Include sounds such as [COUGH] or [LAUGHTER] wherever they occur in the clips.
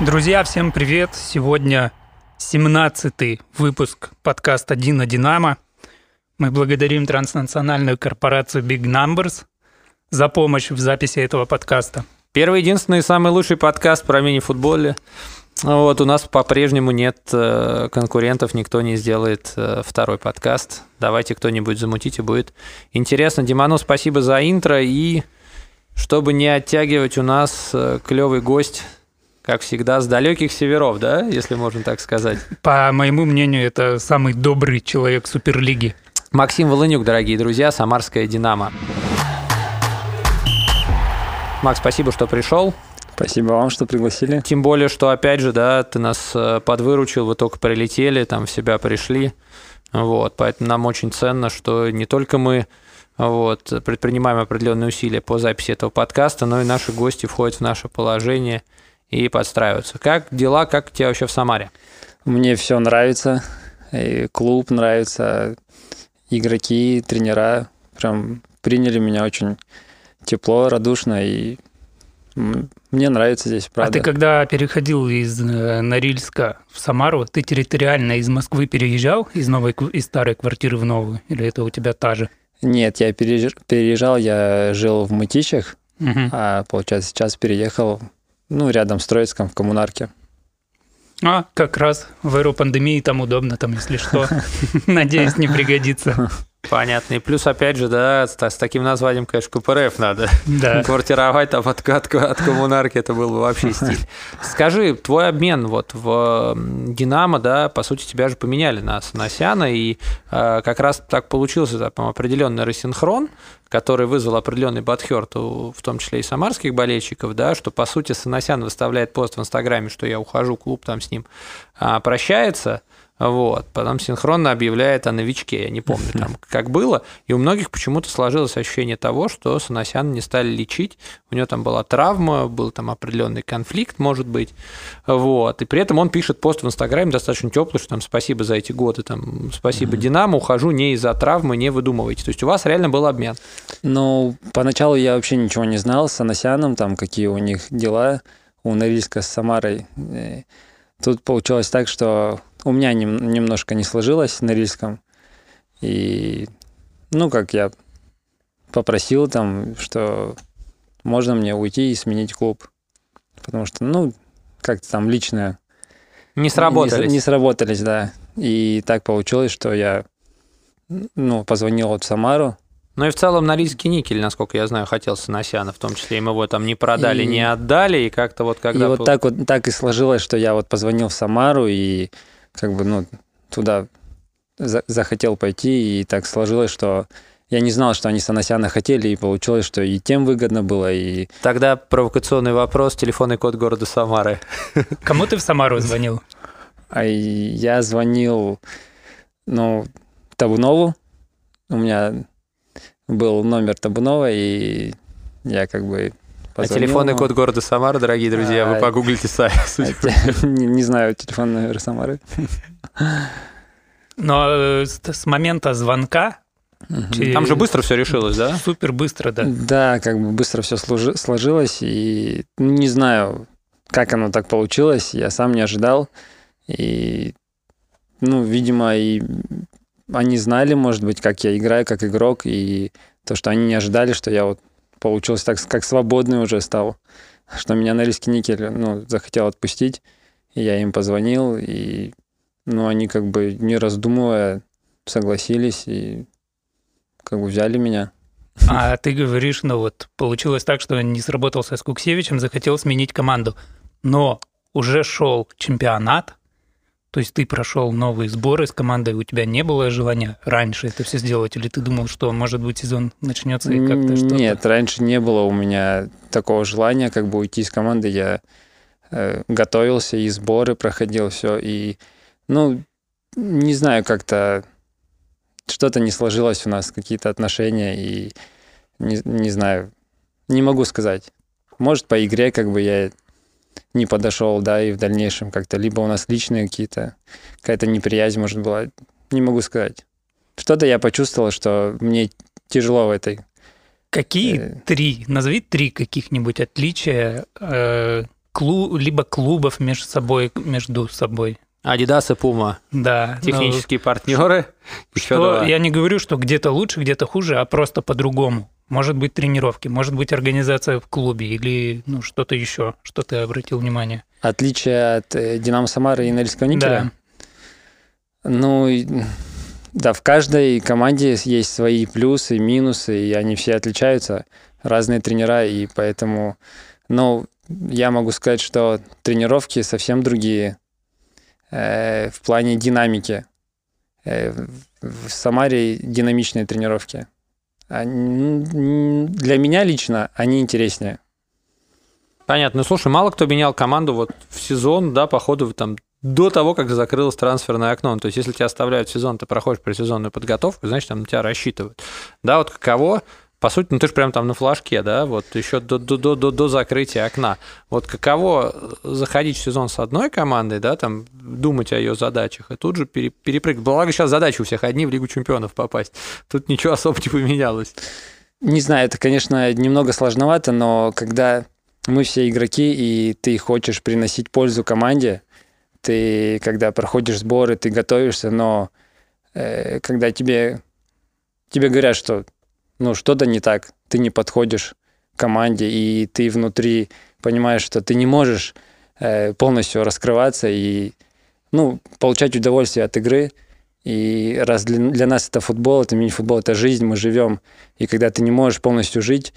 Друзья, всем привет! Сегодня 17-й выпуск подкаста «Дина Динамо». Мы благодарим транснациональную корпорацию Big Numbers за помощь в записи этого подкаста. Первый, единственный и самый лучший подкаст про мини-футболе. Вот, у нас по-прежнему нет э, конкурентов, никто не сделает э, второй подкаст. Давайте кто-нибудь замутите, будет интересно. Диману, спасибо за интро. И чтобы не оттягивать, у нас э, клевый гость как всегда, с далеких северов, да, если можно так сказать. По моему мнению, это самый добрый человек Суперлиги. Максим Волынюк, дорогие друзья, Самарская «Динамо». Макс, спасибо, что пришел. Спасибо вам, что пригласили. Тем более, что, опять же, да, ты нас э, подвыручил, вы только прилетели, там в себя пришли. Вот, поэтому нам очень ценно, что не только мы вот, предпринимаем определенные усилия по записи этого подкаста, но и наши гости входят в наше положение – и подстраиваться. Как дела, как тебе вообще в Самаре? Мне все нравится. И клуб нравится, игроки, тренера. Прям приняли меня очень тепло, радушно и мне нравится здесь, правда. А ты когда переходил из э, Норильска в Самару, ты территориально из Москвы переезжал из новой из старой квартиры в новую, или это у тебя та же? Нет, я переезжал, я жил в Мытищах, угу. а получается сейчас переехал ну, рядом с Троицком в коммунарке. А, как раз в эру пандемии там удобно, там, если что. [LAUGHS] Надеюсь, не пригодится. [LAUGHS] Понятно. И плюс, опять же, да, с, с таким названием, конечно, КПРФ надо. Да. [LAUGHS] Квартировать там от, от, от коммунарки, это был бы вообще стиль. Скажи, твой обмен вот в Динамо, да, по сути, тебя же поменяли на Санасяна, и э, как раз так получился там, определенный рассинхрон, который вызвал определенный бадхерт, в том числе и самарских болельщиков, да, что, по сути, Санасян выставляет пост в Инстаграме, что я ухожу, клуб там с ним а, прощается, вот. Потом синхронно объявляет о новичке. Я не помню там, [LAUGHS] как было. И у многих почему-то сложилось ощущение того, что Санасяна не стали лечить. У него там была травма, был там определенный конфликт, может быть. Вот. И при этом он пишет пост в Инстаграме достаточно теплый, что там спасибо за эти годы, там спасибо Динамо, ухожу не из-за травмы, не выдумывайте. То есть у вас реально был обмен. Ну, поначалу я вообще ничего не знал с Санасяном, там какие у них дела у Норильска с Самарой. Э, тут получилось так, что у меня нем, немножко не сложилось на рильском. И, ну, как я попросил там, что можно мне уйти и сменить клуб. Потому что, ну, как-то там личное... Не сработались. Не, не сработались, да. И так получилось, что я, ну, позвонил вот в Самару, ну и в целом Норильский никель, насколько я знаю, хотел Санасяна, в том числе им его там не продали, и... не отдали, и как-то вот когда... И вот так вот так и сложилось, что я вот позвонил в Самару, и как бы, ну, туда за захотел пойти, и так сложилось, что я не знал, что они Санасяна хотели, и получилось, что и тем выгодно было, и... Тогда провокационный вопрос, телефонный код города Самары. Кому ты в Самару звонил? А я звонил, ну, Табунову. У меня был номер Табунова, и я как бы Позвонил, а телефонный код города Самара, дорогие друзья, а, вы погуглите сами. [LAUGHS] Не, не знаю телефон номер Самары. Но э, с, с момента звонка Там же быстро все решилось, да? Супер быстро, да. Да, как бы быстро все сложилось, и не знаю, как оно так получилось, я сам не ожидал. И, ну, видимо, и они знали, может быть, как я играю, как игрок, и то, что они не ожидали, что я вот получилось так, как свободный уже стал, что меня на риски никель ну, захотел отпустить. И я им позвонил, и ну, они как бы не раздумывая согласились и как бы взяли меня. А ты говоришь, ну вот получилось так, что не сработался с Куксевичем, захотел сменить команду. Но уже шел чемпионат, то есть ты прошел новые сборы с командой, у тебя не было желания раньше это все сделать, или ты думал, что, может быть, сезон начнется и как-то что-то? Нет, раньше не было у меня такого желания как бы уйти из команды. Я э, готовился, и сборы проходил, все. И, ну, не знаю, как-то что-то не сложилось у нас, какие-то отношения, и не, не знаю, не могу сказать. Может, по игре как бы я не подошел, да, и в дальнейшем как-то либо у нас личные какие-то, какая-то неприязнь, может, была, не могу сказать. что-то я почувствовал, что мне тяжело в этой. Какие э... три? Назови три каких-нибудь отличия э, клуб, либо клубов между собой, между собой. Адидас и Пума. Да. Технические ну, партнеры. Что, я не говорю, что где-то лучше, где-то хуже, а просто по-другому. Может быть тренировки, может быть организация в клубе или ну, что-то еще, что ты обратил внимание. Отличие от э, Динамо Самары и Норильского никеля? Да. Ну, да, в каждой команде есть свои плюсы, минусы, и они все отличаются, разные тренера, и поэтому, ну, я могу сказать, что тренировки совсем другие э, в плане динамики. Э, в Самаре динамичные тренировки. Для меня лично они интереснее. Понятно. Ну, слушай, мало кто менял команду вот в сезон, да, по ходу там до того, как закрылось трансферное окно. Ну, то есть, если тебя оставляют в сезон, ты проходишь предсезонную подготовку, значит, там на тебя рассчитывают. Да, вот каково по сути, ну ты же прям там на флажке, да, вот еще до, до, до, до, до закрытия окна. Вот каково заходить в сезон с одной командой, да, там думать о ее задачах, и тут же пере, перепрыгнуть. Благо сейчас задачи у всех одни в Лигу чемпионов попасть. Тут ничего особо не поменялось. Не знаю, это, конечно, немного сложновато, но когда мы все игроки, и ты хочешь приносить пользу команде, ты, когда проходишь сборы, ты готовишься, но э, когда тебе, тебе говорят, что ну, что-то не так, ты не подходишь команде, и ты внутри понимаешь, что ты не можешь э, полностью раскрываться и, ну, получать удовольствие от игры. И раз для, для нас это футбол, это мини-футбол, это жизнь, мы живем, и когда ты не можешь полностью жить,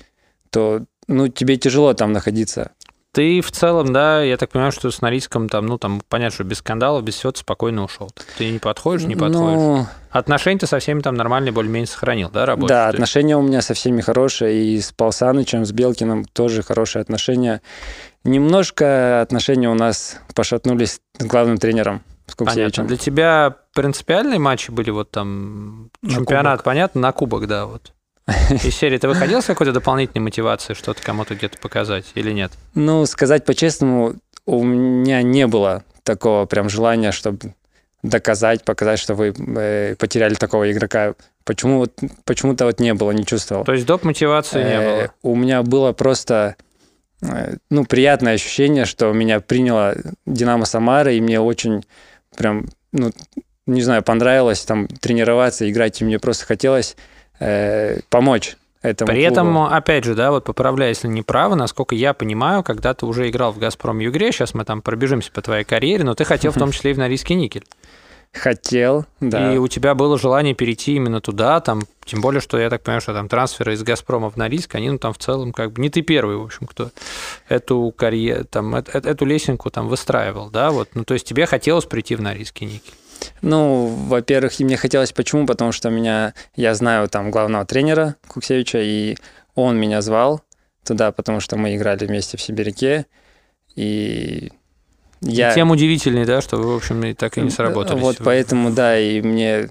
то, ну, тебе тяжело там находиться. Ты в целом, да, я так понимаю, что с Норильском там, ну, там, понятно, что без скандалов, без всего ты спокойно ушел. Ты не подходишь, не подходишь. Ну... Отношения ты со всеми там нормальные, более-менее сохранил, да, работаешь? Да, отношения у меня со всеми хорошие, и с Пал Санычем, с Белкиным тоже хорошие отношения. Немножко отношения у нас пошатнулись с главным тренером. С Понятно. Для тебя принципиальные матчи были вот там на чемпионат, кубок. понятно, на кубок, да, вот. [LAUGHS] Из серии ты выходил с какой-то дополнительной мотивацией что-то кому-то где-то показать или нет? Ну, сказать по-честному, у меня не было такого прям желания, чтобы доказать, показать, что вы э, потеряли такого игрока. Почему вот, почему-то вот не было, не чувствовал. То есть доп. мотивации не э, было? У меня было просто э, ну, приятное ощущение, что меня приняла Динамо Самара, и мне очень прям, ну, не знаю, понравилось там тренироваться, играть, и мне просто хотелось э, помочь этому При клубу. этом, опять же, да, вот поправляю, если не право, насколько я понимаю, когда ты уже играл в «Газпром Югре», сейчас мы там пробежимся по твоей карьере, но ты хотел в том [LAUGHS] числе и в Норильский никель. Хотел, да. И у тебя было желание перейти именно туда, там, тем более, что я так понимаю, что там трансферы из «Газпрома» в Норильск, они, ну, там в целом, как бы, не ты первый, в общем, кто эту карьеру, там, эту лесенку там выстраивал, да, вот, ну, то есть тебе хотелось прийти в Норильский никель. Ну, во-первых, и мне хотелось почему? Потому что меня, я знаю там главного тренера Куксевича, и он меня звал туда, потому что мы играли вместе в Сибиряке, и я... И тем удивительнее, да, что вы, в общем, так и не сработались. Вот поэтому, да, и мне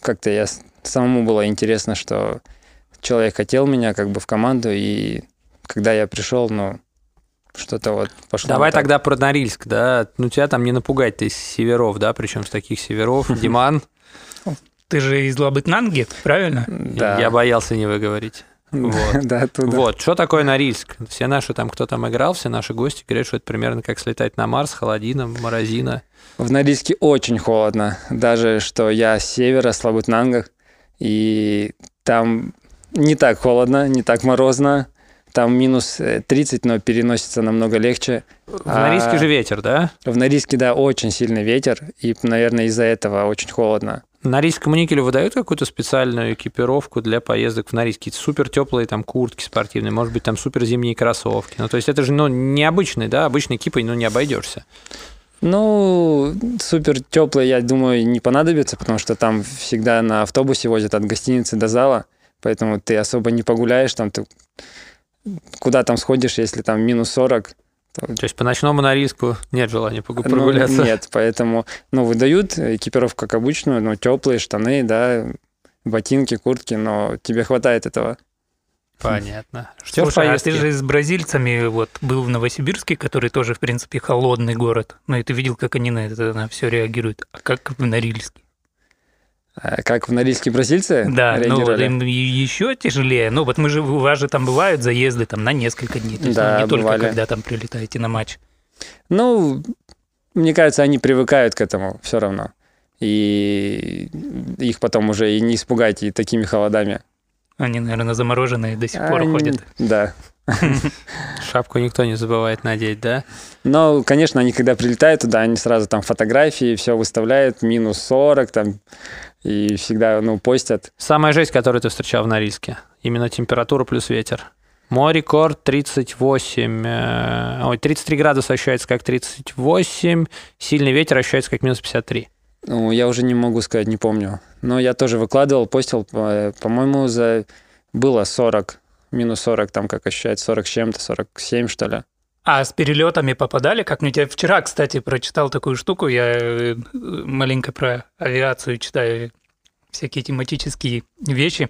как-то я самому было интересно, что человек хотел меня как бы в команду, и когда я пришел, ну, что-то вот пошло. Давай вот тогда про Норильск, да. Ну, тебя там не напугать, ты из северов, да, причем с таких северов. [LAUGHS] Диман. Ты же из Лабытнанги, правильно? Да. Я боялся не выговорить. Вот. [LAUGHS] да, оттуда. Вот, что такое Норильск? Все наши там, кто там играл, все наши гости говорят, что это примерно как слетать на Марс, холодина, морозина. В Норильске очень холодно. Даже что я с севера, с Лабытнангах, и там не так холодно, не так морозно. Там минус 30, э, но переносится намного легче. В Норильске а, же ветер, да? В Норильске, да, очень сильный ветер, и, наверное, из-за этого очень холодно. Норильскому никелю выдают какую-то специальную экипировку для поездок в Норильск? Супер теплые там куртки спортивные, может быть, там супер зимние кроссовки. Ну, то есть это же ну, необычный, да, обычной экипой ну, не обойдешься. Ну, супер теплые, я думаю, не понадобится, потому что там всегда на автобусе возят от гостиницы до зала, поэтому ты особо не погуляешь, там ты куда там сходишь, если там минус 40. То, то есть по ночному на риску нет желания ну, прогуляться? Ну, нет, поэтому, ну, выдают экипировку как обычную, ну, теплые штаны, да, ботинки, куртки, но тебе хватает этого. Понятно. Что Слушай, а ты же с бразильцами вот был в Новосибирске, который тоже, в принципе, холодный город. Ну и ты видел, как они на это на все реагируют. А как в Норильске? А как в Норильске бразильцы Да, ну вот им еще тяжелее. Ну вот мы же, у вас же там бывают заезды там на несколько дней. То есть, да, ну, не только бывали. когда там прилетаете на матч. Ну, мне кажется, они привыкают к этому все равно. И их потом уже и не испугать и такими холодами. Они, наверное, замороженные до сих пор они... ходят. Да. [LAUGHS] Шапку никто не забывает надеть, да? Но, конечно, они когда прилетают туда, они сразу там фотографии, все выставляют, минус 40 там, и всегда, ну, постят. Самая жесть, которую ты встречал в Норильске? Именно температура плюс ветер. Мой рекорд 38, э, ой, 33 градуса ощущается как 38, сильный ветер ощущается как минус 53. Ну, я уже не могу сказать, не помню. Но я тоже выкладывал, постил, э, по-моему, за было 40, минус 40, там как ощущается, 40 с чем-то, 47, что ли. А с перелетами попадали? Как мне тебя вчера, кстати, прочитал такую штуку. Я э, маленько про авиацию читаю всякие тематические вещи.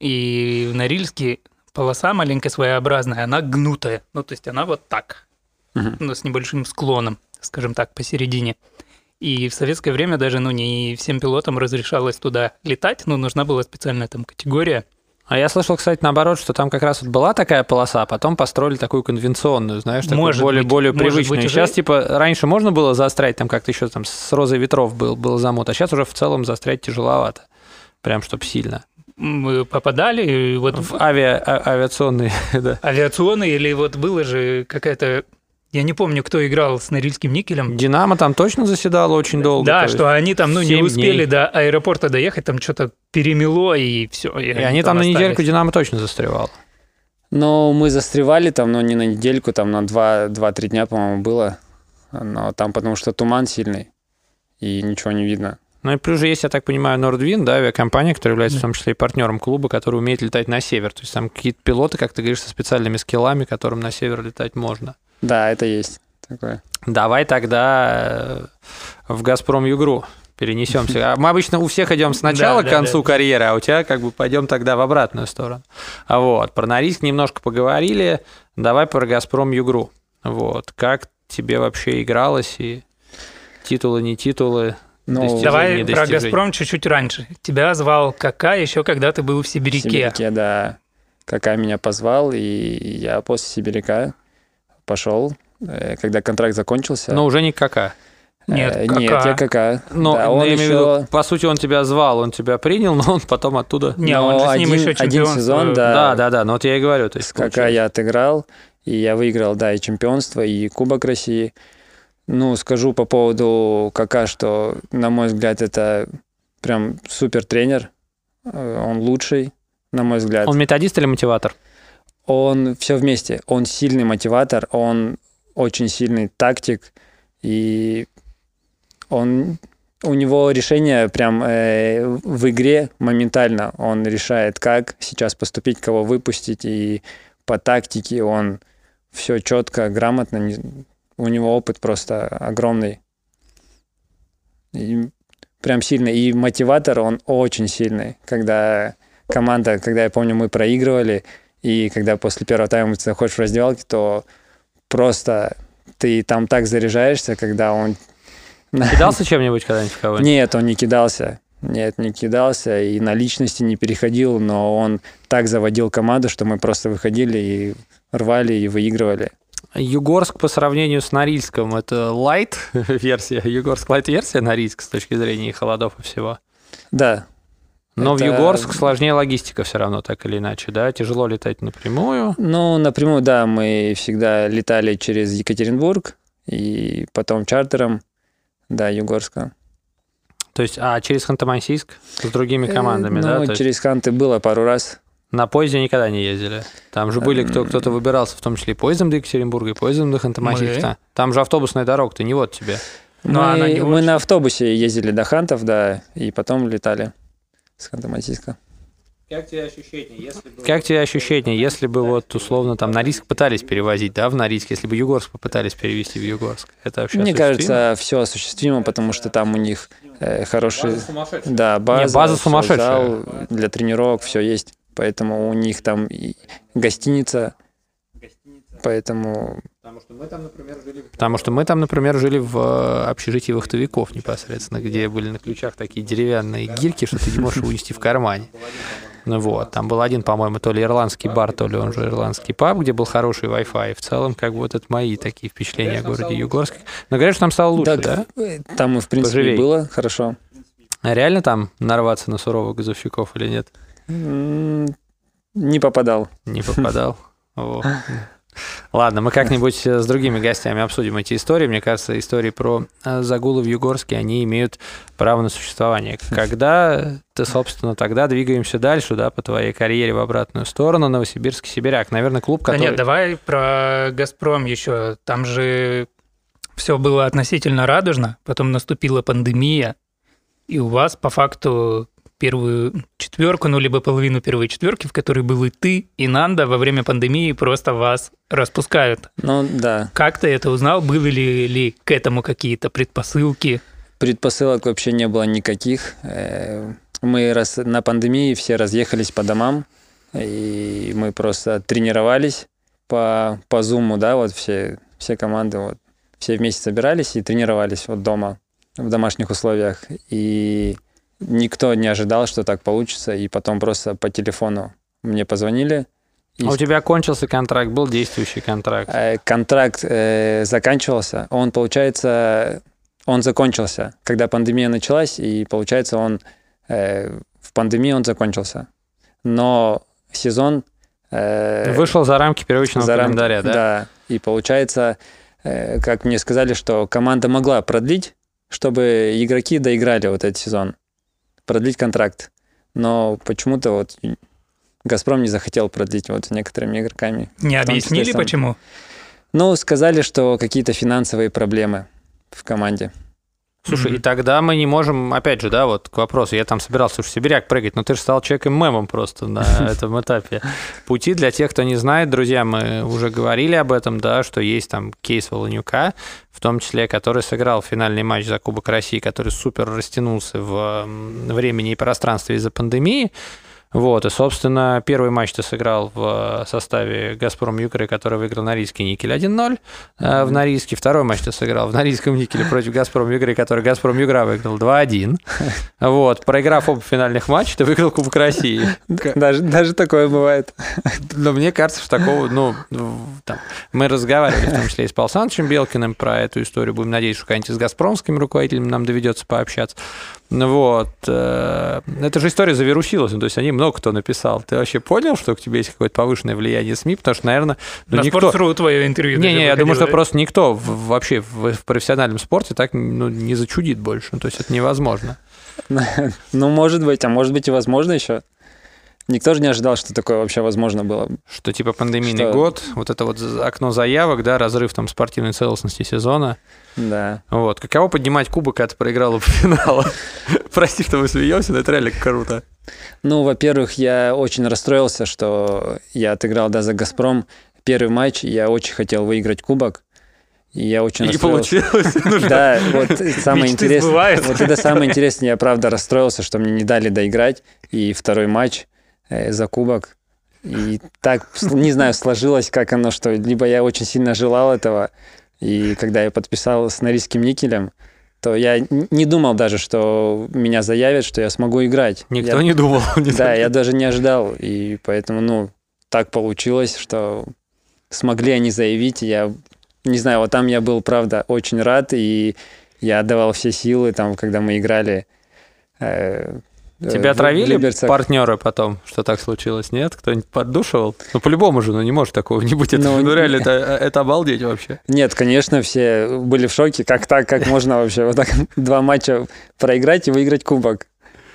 И в Норильске полоса маленькая своеобразная, она гнутая. Ну, то есть она вот так, uh-huh. но с небольшим склоном, скажем так, посередине. И в советское время даже ну, не всем пилотам разрешалось туда летать, но нужна была специальная там категория – а я слышал, кстати, наоборот, что там как раз вот была такая полоса, а потом построили такую конвенционную, знаешь, такую может более, быть, более привычную. Быть, сейчас, уже... типа, раньше можно было заострять, там как-то еще там с розой ветров был, был замут, а сейчас уже в целом заострять тяжеловато. Прям, чтоб сильно. Мы попадали вот в авиа, а, авиационные, [LAUGHS] да. Авиационные или вот было же какая-то я не помню, кто играл с Норильским никелем. Динамо там точно заседало очень долго. Да, что они там ну, не успели дней. до аэропорта доехать, там что-то перемело и все. И, и они, они там, там на недельку Динамо точно застревал. Но мы застревали там, но не на недельку, там на 2-3 дня, по-моему, было. Но там потому что туман сильный, и ничего не видно. Ну и плюс же есть, я так понимаю, Nordwind, да, авиакомпания, которая является в том числе и партнером клуба, который умеет летать на север. То есть там какие-то пилоты, как ты говоришь, со специальными скиллами, которым на север летать можно. Да, это есть такое. Давай тогда э, в «Газпром Югру» перенесемся. [LAUGHS] А мы обычно у всех идем сначала да, к концу да, да. карьеры, а у тебя как бы пойдем тогда в обратную сторону. А вот, про Норильск немножко поговорили. Давай про «Газпром Югру». Вот, как тебе вообще игралось и титулы, не титулы, ну, Давай про «Газпром» чуть-чуть раньше. Тебя звал Кака еще, когда ты был в Сибиряке. В Сибиряке, да. Кака меня позвал, и я после Сибиряка пошел, э, когда контракт закончился. Но уже не кака. Нет, э, Нет, я кака. Но да, он еще... виду, по сути, он тебя звал, он тебя принял, [LAUGHS] но он потом оттуда... Не, он же один, с ним еще один сезон, да. Да, да, да, но вот я и говорю. То есть, с кака я отыграл, и я выиграл, да, и чемпионство, и Кубок России. Ну, скажу по поводу Кака, что, на мой взгляд, это прям супер тренер. Э, он лучший, на мой взгляд. Он методист или мотиватор? Он все вместе. Он сильный мотиватор, он очень сильный тактик, и он у него решение прям э, в игре моментально. Он решает, как сейчас поступить, кого выпустить, и по тактике он все четко, грамотно. У него опыт просто огромный. И прям сильный. И мотиватор, он очень сильный. Когда команда, когда я помню, мы проигрывали, и когда после первого тайма ты заходишь в раздевалке, то просто ты там так заряжаешься, когда он... Кидался чем-нибудь когда-нибудь в кого-нибудь? Нет, он не кидался. Нет, не кидался и на личности не переходил, но он так заводил команду, что мы просто выходили и рвали и выигрывали. Югорск по сравнению с Норильском – это лайт [LAUGHS] версия, Югорск лайт версия Норильск с точки зрения холодов и всего? Да, но это... в Югорск сложнее логистика все равно, так или иначе, да? Тяжело летать напрямую. Ну, напрямую, да, мы всегда летали через Екатеринбург и потом чартером до Югорска. То есть, а через Ханты-Мансийск с другими э, командами, э, да? Ну, через есть... Ханты было пару раз. На поезде никогда не ездили. Там же были, кто, кто-то выбирался, в том числе и поездом до Екатеринбурга, и поездом до Ханты-Мансийска. Там же автобусная дорога-то не вот тебе. Мы, мы на автобусе ездили до Хантов, да, и потом летали с Ханты-Мансийска. Как тебе ощущение, если бы... Как тебе ощущение, если бы вот условно там Норильск пытались перевозить, да, в Норильск, если бы Югорск попытались перевести в Югорск? Это вообще Мне кажется, все осуществимо, потому что там у них э, хороший... База да, база, Не, база сумасшедшая. Зал для тренировок, все есть. Поэтому у них там и гостиница, поэтому Потому что мы там, например, жили... Потому что мы там, например, жили в э, общежитии вахтовиков непосредственно, где были на ключах такие деревянные гирьки, что ты не можешь унести в кармане. Ну вот, там был один, по-моему, то ли ирландский бар, то ли он же ирландский паб, где был хороший Wi-Fi. В целом, как бы вот это мои такие впечатления о городе Югорск. Но говорят, что там стало лучше, да? Э, там, в принципе, Поживей. было хорошо. А реально там нарваться на суровых газовщиков или нет? Не попадал. Не попадал. [LAUGHS] Ладно, мы как-нибудь с другими гостями обсудим эти истории. Мне кажется, истории про э, загулы в Югорске, они имеют право на существование. Когда ты, собственно, тогда двигаемся дальше, да, по твоей карьере в обратную сторону, Новосибирский Сибиряк. Наверное, клуб, который... Да нет, давай про «Газпром» еще. Там же все было относительно радужно, потом наступила пандемия, и у вас по факту первую четверку, ну, либо половину первой четверки, в которой был и ты, и Нанда, во время пандемии просто вас распускают. Ну, да. Как ты это узнал? Были ли, ли к этому какие-то предпосылки? Предпосылок вообще не было никаких. Э, мы раз на пандемии все разъехались по домам, и мы просто тренировались по, по зуму, да, вот все, все команды, вот, все вместе собирались и тренировались вот дома в домашних условиях. И никто не ожидал, что так получится, и потом просто по телефону мне позвонили. И... А у тебя кончился контракт, был действующий контракт? Э, контракт э, заканчивался. Он, получается, он закончился, когда пандемия началась, и, получается, он э, в пандемии он закончился. Но сезон... Э, Вышел за рамки первичного за календаря, рам... да? Да, и получается, э, как мне сказали, что команда могла продлить, чтобы игроки доиграли вот этот сезон продлить контракт. Но почему-то вот Газпром не захотел продлить вот с некоторыми игроками. Не объяснили, числе, почему? Ну, сказали, что какие-то финансовые проблемы в команде. Слушай, mm-hmm. и тогда мы не можем, опять же, да, вот к вопросу, я там собирался уж сибиряк прыгать, но ты же стал человеком-мемом просто на [LAUGHS] этом этапе пути. Для тех, кто не знает, друзья, мы уже говорили об этом, да, что есть там кейс Волонюка, в том числе, который сыграл финальный матч за Кубок России, который супер растянулся в времени и пространстве из-за пандемии. Вот, и, собственно, первый матч ты сыграл в составе «Газпром Юкры», который выиграл Норильский никель 1-0 mm-hmm. в Норильске. Второй матч ты сыграл в Норильском никеле против «Газпром Юкры», который «Газпром Югра» выиграл 2-1. Вот, проиграв оба финальных матча, ты выиграл Кубок России. Даже, даже такое бывает. Но мне кажется, что такого, ну, там, мы разговаривали, в том числе и с Павлом Санычем Белкиным про эту историю. Будем надеяться, что когда-нибудь с «Газпромским» руководителем нам доведется пообщаться. Вот. Э, эта же история завирусилась, ну, то есть они много кто написал. Ты вообще понял, что к тебе есть какое-то повышенное влияние СМИ? Потому что, наверное, ну, На никто... твое интервью. Не-не, я думаю, что просто никто вообще в, в профессиональном спорте так ну, не зачудит больше. Ну, то есть это невозможно. [LAUGHS] Ну, может быть, а может быть и возможно еще. Никто же не ожидал, что такое вообще возможно было. Что типа пандемийный что... год, вот это вот окно заявок, да, разрыв там спортивной целостности сезона. Да. Вот. Каково поднимать кубок, когда ты проиграла в [LAUGHS] финал? Прости, что мы смеемся, но это реально круто. Ну, во-первых, я очень расстроился, что я отыграл да, за «Газпром». Первый матч, я очень хотел выиграть кубок. И я очень И получилось. [LAUGHS] Да, вот самое интересное. Вот это самое интересное, я правда расстроился, что мне не дали доиграть. И второй матч э, за кубок. И так, не знаю, сложилось, как оно, что либо я очень сильно желал этого, и когда я подписал с Норильским никелем, то я не думал даже, что меня заявят, что я смогу играть. Никто я, не думал. [LAUGHS] Не да, я даже не ожидал. И поэтому, ну, так получилось, что смогли они заявить. Я не знаю, вот там я был, правда, очень рад, и я отдавал все силы, там, когда мы играли. Э, Тебя травили партнеры потом, что так случилось, нет? Кто-нибудь поддушивал? Ну, по-любому же, ну, не может такого не быть. Это, ну, ну реально, это, это обалдеть вообще. Нет, конечно, все были в шоке. Как так, как можно вообще вот так [LAUGHS] два матча проиграть и выиграть кубок?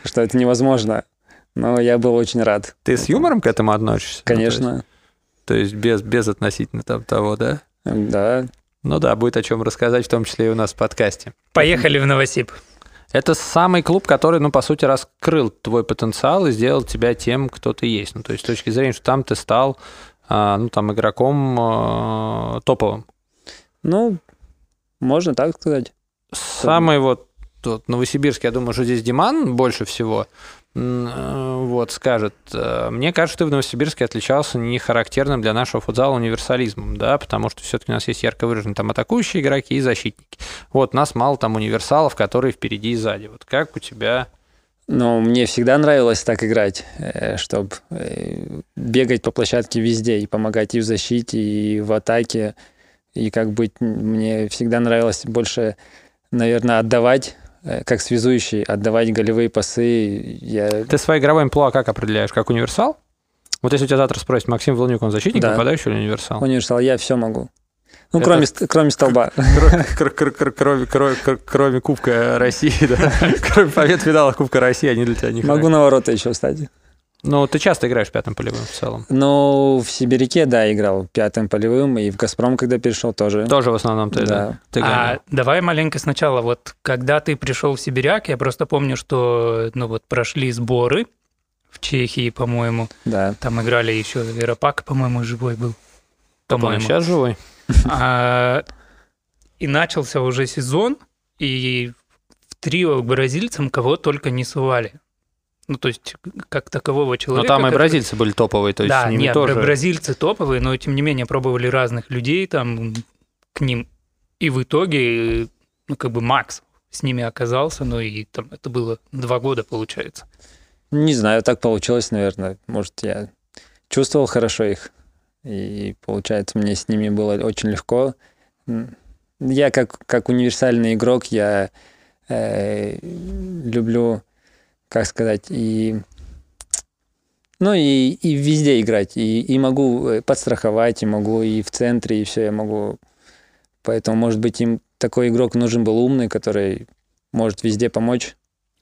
Что это невозможно. Но я был очень рад. Ты с юмором к этому относишься? Конечно. Ну, то, есть, то есть без, без относительно того, да? Да. Ну да, будет о чем рассказать, в том числе и у нас в подкасте. Поехали в Новосиб. Это самый клуб, который, ну, по сути, раскрыл твой потенциал и сделал тебя тем, кто ты есть. Ну, то есть с точки зрения, что там ты стал, а, ну, там, игроком а, топовым. Ну, можно так сказать. Самый вот, вот Новосибирск, я думаю, что здесь Диман больше всего вот, скажет, э, мне кажется, ты в Новосибирске отличался не характерным для нашего футзала универсализмом, да, потому что все-таки у нас есть ярко выраженные там атакующие игроки и защитники. Вот, нас мало там универсалов, которые впереди и сзади. Вот как у тебя но мне всегда нравилось так играть, чтобы бегать по площадке везде и помогать и в защите, и в атаке. И как быть, мне всегда нравилось больше, наверное, отдавать Э, как связующий, отдавать голевые пасы. Я... Ты свои игровые амплуа как определяешь? Как универсал? Вот если у тебя завтра спросят, Максим Волнюк, он защитник, да. нападающий или универсал? Универсал, я все могу. Ну, кроме, кроме столба. Кроме Кубка России, [LAUGHS] да. Кроме побед финала Кубка России, они для тебя не Могу на ворота еще встать. Ну, ты часто играешь пятым полевым в целом? Ну, в Сибиряке, да, играл пятым полевым, и в «Газпром», когда перешел, тоже. Тоже в основном ты, да? да? Ты а давай маленько сначала, вот когда ты пришел в Сибиряк, я просто помню, что, ну вот, прошли сборы в Чехии, по-моему. Да. Там играли еще Веропак, по-моему, живой был. По-моему. Сейчас живой. [LAUGHS] А, и начался уже сезон, и в трио к бразильцам кого только не сували. Ну, то есть, как такового человека... Но там и бразильцы были топовые, то есть да, с ними нет, тоже... бразильцы топовые, но тем не менее пробовали разных людей там к ним. И в итоге, ну, как бы Макс с ними оказался, ну, и там это было два года, получается. Не знаю, так получилось, наверное. Может, я чувствовал хорошо их, и, получается, мне с ними было очень легко. Я как, как универсальный игрок, я э, люблю как сказать, и ну и, и везде играть. И, и могу э, подстраховать, и могу и в центре, и все, я могу. Поэтому, может быть, им такой игрок нужен был умный, который может везде помочь.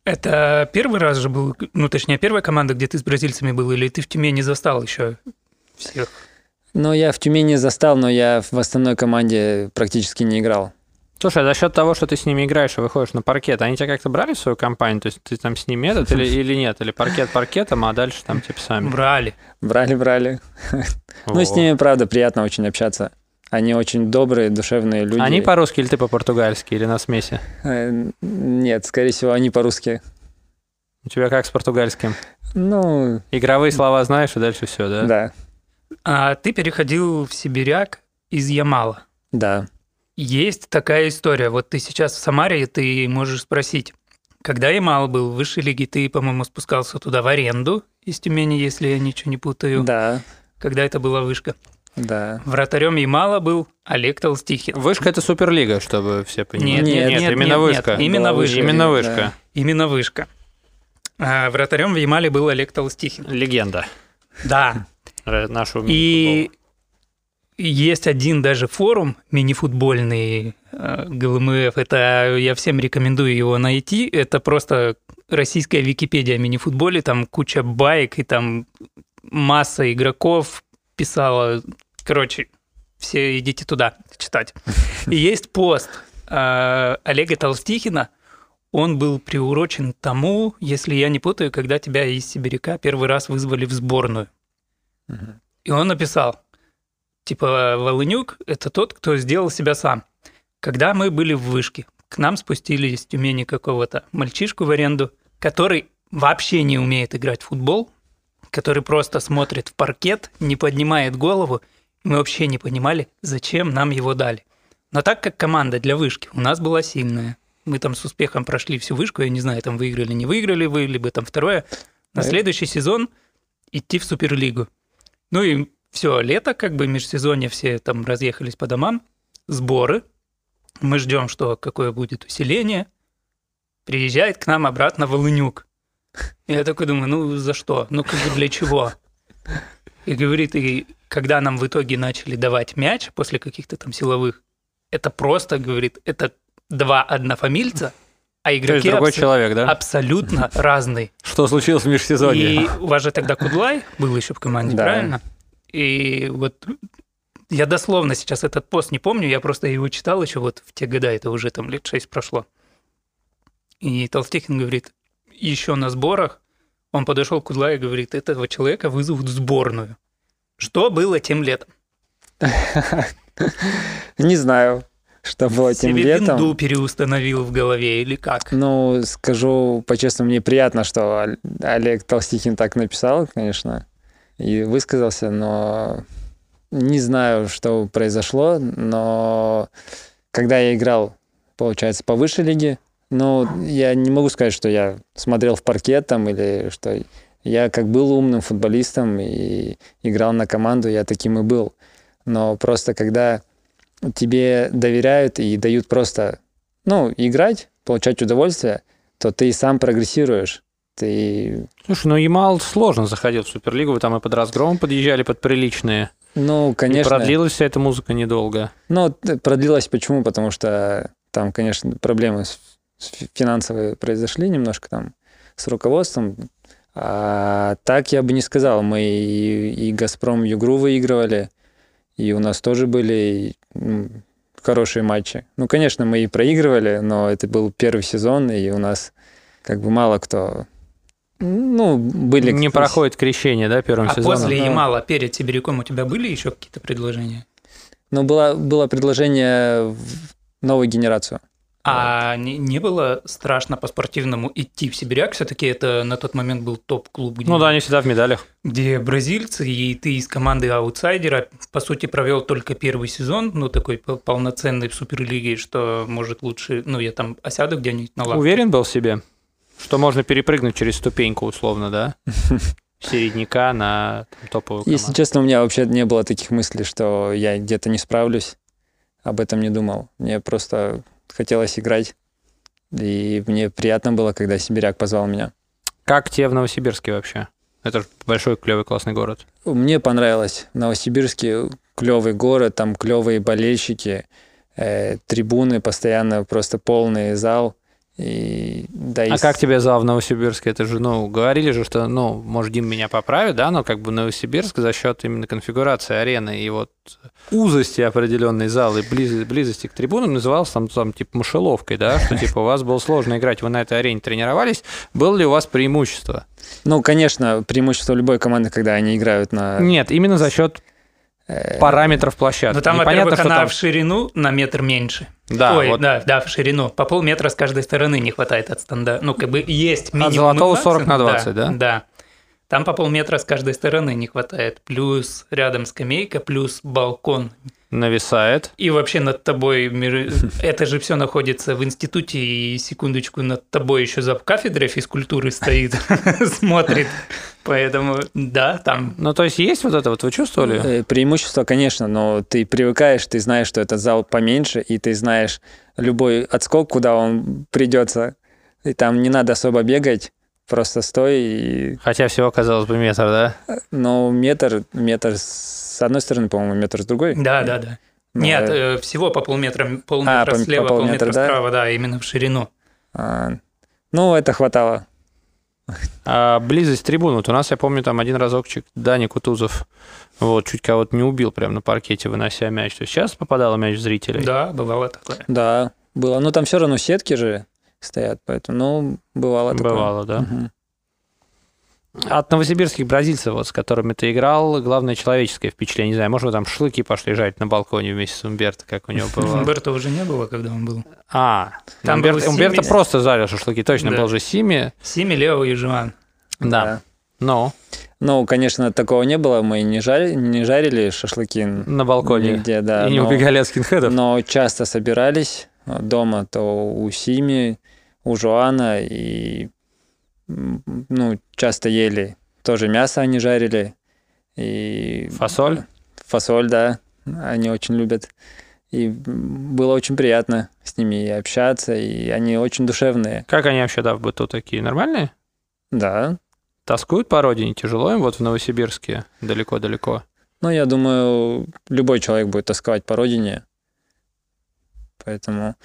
Это первый раз же был, ну, точнее, первая команда, где ты с бразильцами был, или ты в Тюмени застал еще всех? Ну, я в Тюмени застал, но я в основной команде практически не играл. Слушай, а за счет того, что ты с ними играешь и выходишь на паркет, они тебя как-то брали в свою компанию? То есть ты там с ними этот или, [LAUGHS] или нет? Или паркет паркетом, а дальше там типа сами? Брали. Брали, брали. [LAUGHS] Ну, с ними, правда, приятно очень общаться. Они очень добрые, душевные люди. Они по-русски или ты по-португальски, или на смеси? Э, нет, скорее всего, они по-русски. У тебя как с португальским? Ну... Игровые слова знаешь, и дальше все, да? Да. А ты переходил в Сибиряк из Ямала. Да. Есть такая история. Вот ты сейчас в Самаре, ты можешь спросить, когда Ямал был в высшей лиге, ты, по-моему, спускался туда в аренду из Тюмени, если я ничего не путаю. Да. Когда это была вышка. Да. Вратарем Ямала был Олег Толстихин. Вышка – это суперлига, чтобы все понимали. Нет, нет, нет, нет именно нет, вышка. Нет, именно вышка. Именно вышка. Да. Именно вышка. А вратарем в Ямале был Олег Толстихин. Легенда. Да. Нашего И есть один даже форум мини-футбольный э, ГЛМФ. Это я всем рекомендую его найти. Это просто российская Википедия о мини-футболе. Там куча байк и там масса игроков писала. Короче, все идите туда читать. [LAUGHS] И есть пост э, Олега Толстихина. Он был приурочен тому, если я не путаю, когда тебя из Сибиряка первый раз вызвали в сборную. И он написал, Типа Волынюк – это тот, кто сделал себя сам. Когда мы были в вышке, к нам спустили из Тюмени какого-то мальчишку в аренду, который вообще не умеет играть в футбол, который просто смотрит в паркет, не поднимает голову. Мы вообще не понимали, зачем нам его дали. Но так как команда для вышки у нас была сильная, мы там с успехом прошли всю вышку, я не знаю, там выиграли, не выиграли вы, либо там второе, на следующий сезон идти в Суперлигу. Ну и все лето, как бы межсезонье, все там разъехались по домам, сборы. Мы ждем, что какое будет усиление. Приезжает к нам обратно Волынюк. Я такой думаю, ну за что? Ну как бы для чего? И говорит, и когда нам в итоге начали давать мяч после каких-то там силовых, это просто, говорит, это два однофамильца, а игроки другой абс- человек, да? абсолютно разные. Что случилось в межсезонье? И у вас же тогда Кудлай был еще в команде, да. правильно? И вот я дословно сейчас этот пост не помню, я просто его читал еще вот в те года, это уже там лет шесть прошло. И Толстихин говорит, еще на сборах он подошел к Кудла и говорит, этого человека вызовут в сборную. Что было тем летом? [LAUGHS] Не знаю. что было тем Себе летом. винду переустановил в голове или как? Ну, скажу по-честному, мне приятно, что Олег Толстихин так написал, конечно, и высказался, но не знаю, что произошло, но когда я играл, получается, по высшей лиге, ну, я не могу сказать, что я смотрел в паркет там или что... Я как был умным футболистом и играл на команду, я таким и был. Но просто когда тебе доверяют и дают просто, ну, играть, получать удовольствие, то ты сам прогрессируешь. Ты... Слушай, ну Ямал сложно заходил в Суперлигу, вы там и под разгром подъезжали под приличные. Ну, конечно. И продлилась вся эта музыка недолго. Ну, продлилась почему? Потому что там, конечно, проблемы финансовые произошли немножко там с руководством. А так я бы не сказал. Мы и, и «Газпром» Югру выигрывали, и у нас тоже были хорошие матчи. Ну, конечно, мы и проигрывали, но это был первый сезон, и у нас как бы мало кто ну, были... Не проходит крещение, да, первым а сезоном? А после. Ямала перед Сибиряком у тебя были еще какие-то предложения? Ну, было, было предложение в новую генерацию. А не, не было страшно по-спортивному идти в Сибиряк? Все-таки это на тот момент был топ-клуб. Где, ну да, они всегда в медалях. Где бразильцы, и ты из команды аутсайдера, по сути, провел только первый сезон, ну, такой полноценный в Суперлиге, что, может, лучше, ну, я там осяду где-нибудь на лавке. Уверен был в себе? Что можно перепрыгнуть через ступеньку, условно, да? [LAUGHS] Середняка на там, топовую команду. Если честно, у меня вообще не было таких мыслей, что я где-то не справлюсь. Об этом не думал. Мне просто хотелось играть. И мне приятно было, когда Сибиряк позвал меня. Как тебе в Новосибирске вообще? Это же большой, клевый, классный город. Мне понравилось. В Новосибирске клевый город, там клевые болельщики, э, трибуны постоянно просто полный зал. И, да, а и... как тебе зал в Новосибирске? Это же, ну, говорили же, что, ну, может, Дим меня поправит, да, но как бы Новосибирск за счет именно конфигурации арены и вот узости определенной зала и близ... близости к трибунам назывался там, там, типа, мышеловкой, да, что, типа, у вас было сложно играть, вы на этой арене тренировались, было ли у вас преимущество? Ну, конечно, преимущество любой команды, когда они играют на... Нет, именно за счет параметров площадки. Ну там, во-первых, она там... в ширину на метр меньше. Да, Ой, вот. да, да, в ширину. По полметра с каждой стороны не хватает от стандарта. Ну, как бы есть минимум. От золотого 40 на 20, да? Да, да. Там по полметра с каждой стороны не хватает. Плюс рядом скамейка, плюс балкон нависает. И вообще над тобой, [LAUGHS] это же все находится в институте, и секундочку, над тобой еще за кафедрой физкультуры стоит, [LAUGHS] смотрит. Поэтому, да, там... Ну, то есть есть вот это вот, вы чувствовали? Э, преимущество, конечно, но ты привыкаешь, ты знаешь, что этот зал поменьше, и ты знаешь любой отскок, куда он придется. И там не надо особо бегать, просто стой и... Хотя всего, казалось бы, метр, да? Ну, метр, метр с одной стороны, по-моему, метр с другой. Да, да, да. Но... Ну, Нет, э... всего по полметра, полметра а, слева, по полметра, полметра да? справа, да, именно в ширину. А, ну, это хватало. А близость трибун. Вот у нас, я помню, там один разокчик Дани Кутузов вот, чуть кого-то не убил прямо на паркете, вынося мяч. То есть сейчас попадал мяч в зрителей? Да, бывало такое. Да, было. Но там все равно сетки же стоят, поэтому, ну, бывало такое. Бывало, да. Угу. От новосибирских бразильцев, вот, с которыми ты играл, главное человеческое впечатление. Не знаю, может, вы там шашлыки пошли жарить на балконе вместе с Умберто, как у него было? Умберто уже не было, когда он был. А, там Умберто, Умберто просто жарил шашлыки, точно, да. был же Сими. Сими, Лео и Жуан. Да. да. Ну? Ну, конечно, такого не было, мы не жарили, не жарили шашлыки. На балконе? Нигде, да. И не но, убегали от скинхедов? Но часто собирались дома, то у Сими, у Жуана, и ну, часто ели тоже мясо они жарили. И... Фасоль? Фасоль, да. Они очень любят. И было очень приятно с ними и общаться, и они очень душевные. Как они вообще, да, в быту такие? Нормальные? Да. Тоскуют по родине? Тяжело им вот в Новосибирске? Далеко-далеко? Ну, я думаю, любой человек будет тосковать по родине. Поэтому...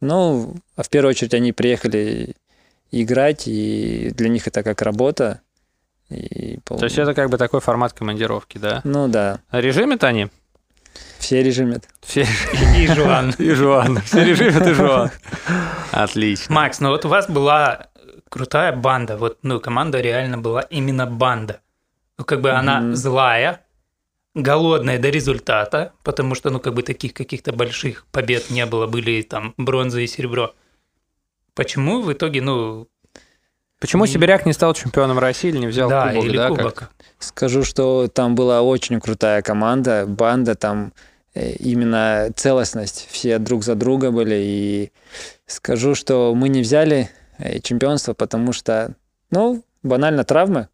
Ну, а в первую очередь они приехали играть, и для них это как работа. И пол... То есть это как бы такой формат командировки, да? Ну да. А режимят они? Все режимят. Все. [LAUGHS] И Жуан. И Жуан. Все режимят и Жуан. Отлично. Макс, ну вот у вас была крутая банда. Вот, ну, команда реально была именно банда. Ну, как бы она злая, голодная до результата, потому что, ну, как бы таких каких-то больших побед не было, были там бронза и серебро. Почему в итоге, ну... Почему Сибиряк не стал чемпионом России или не взял да, кубок? Или да, кубок. Как? Скажу, что там была очень крутая команда, банда, там э, именно целостность, все друг за друга были. И скажу, что мы не взяли э, чемпионство, потому что, ну, банально травмы.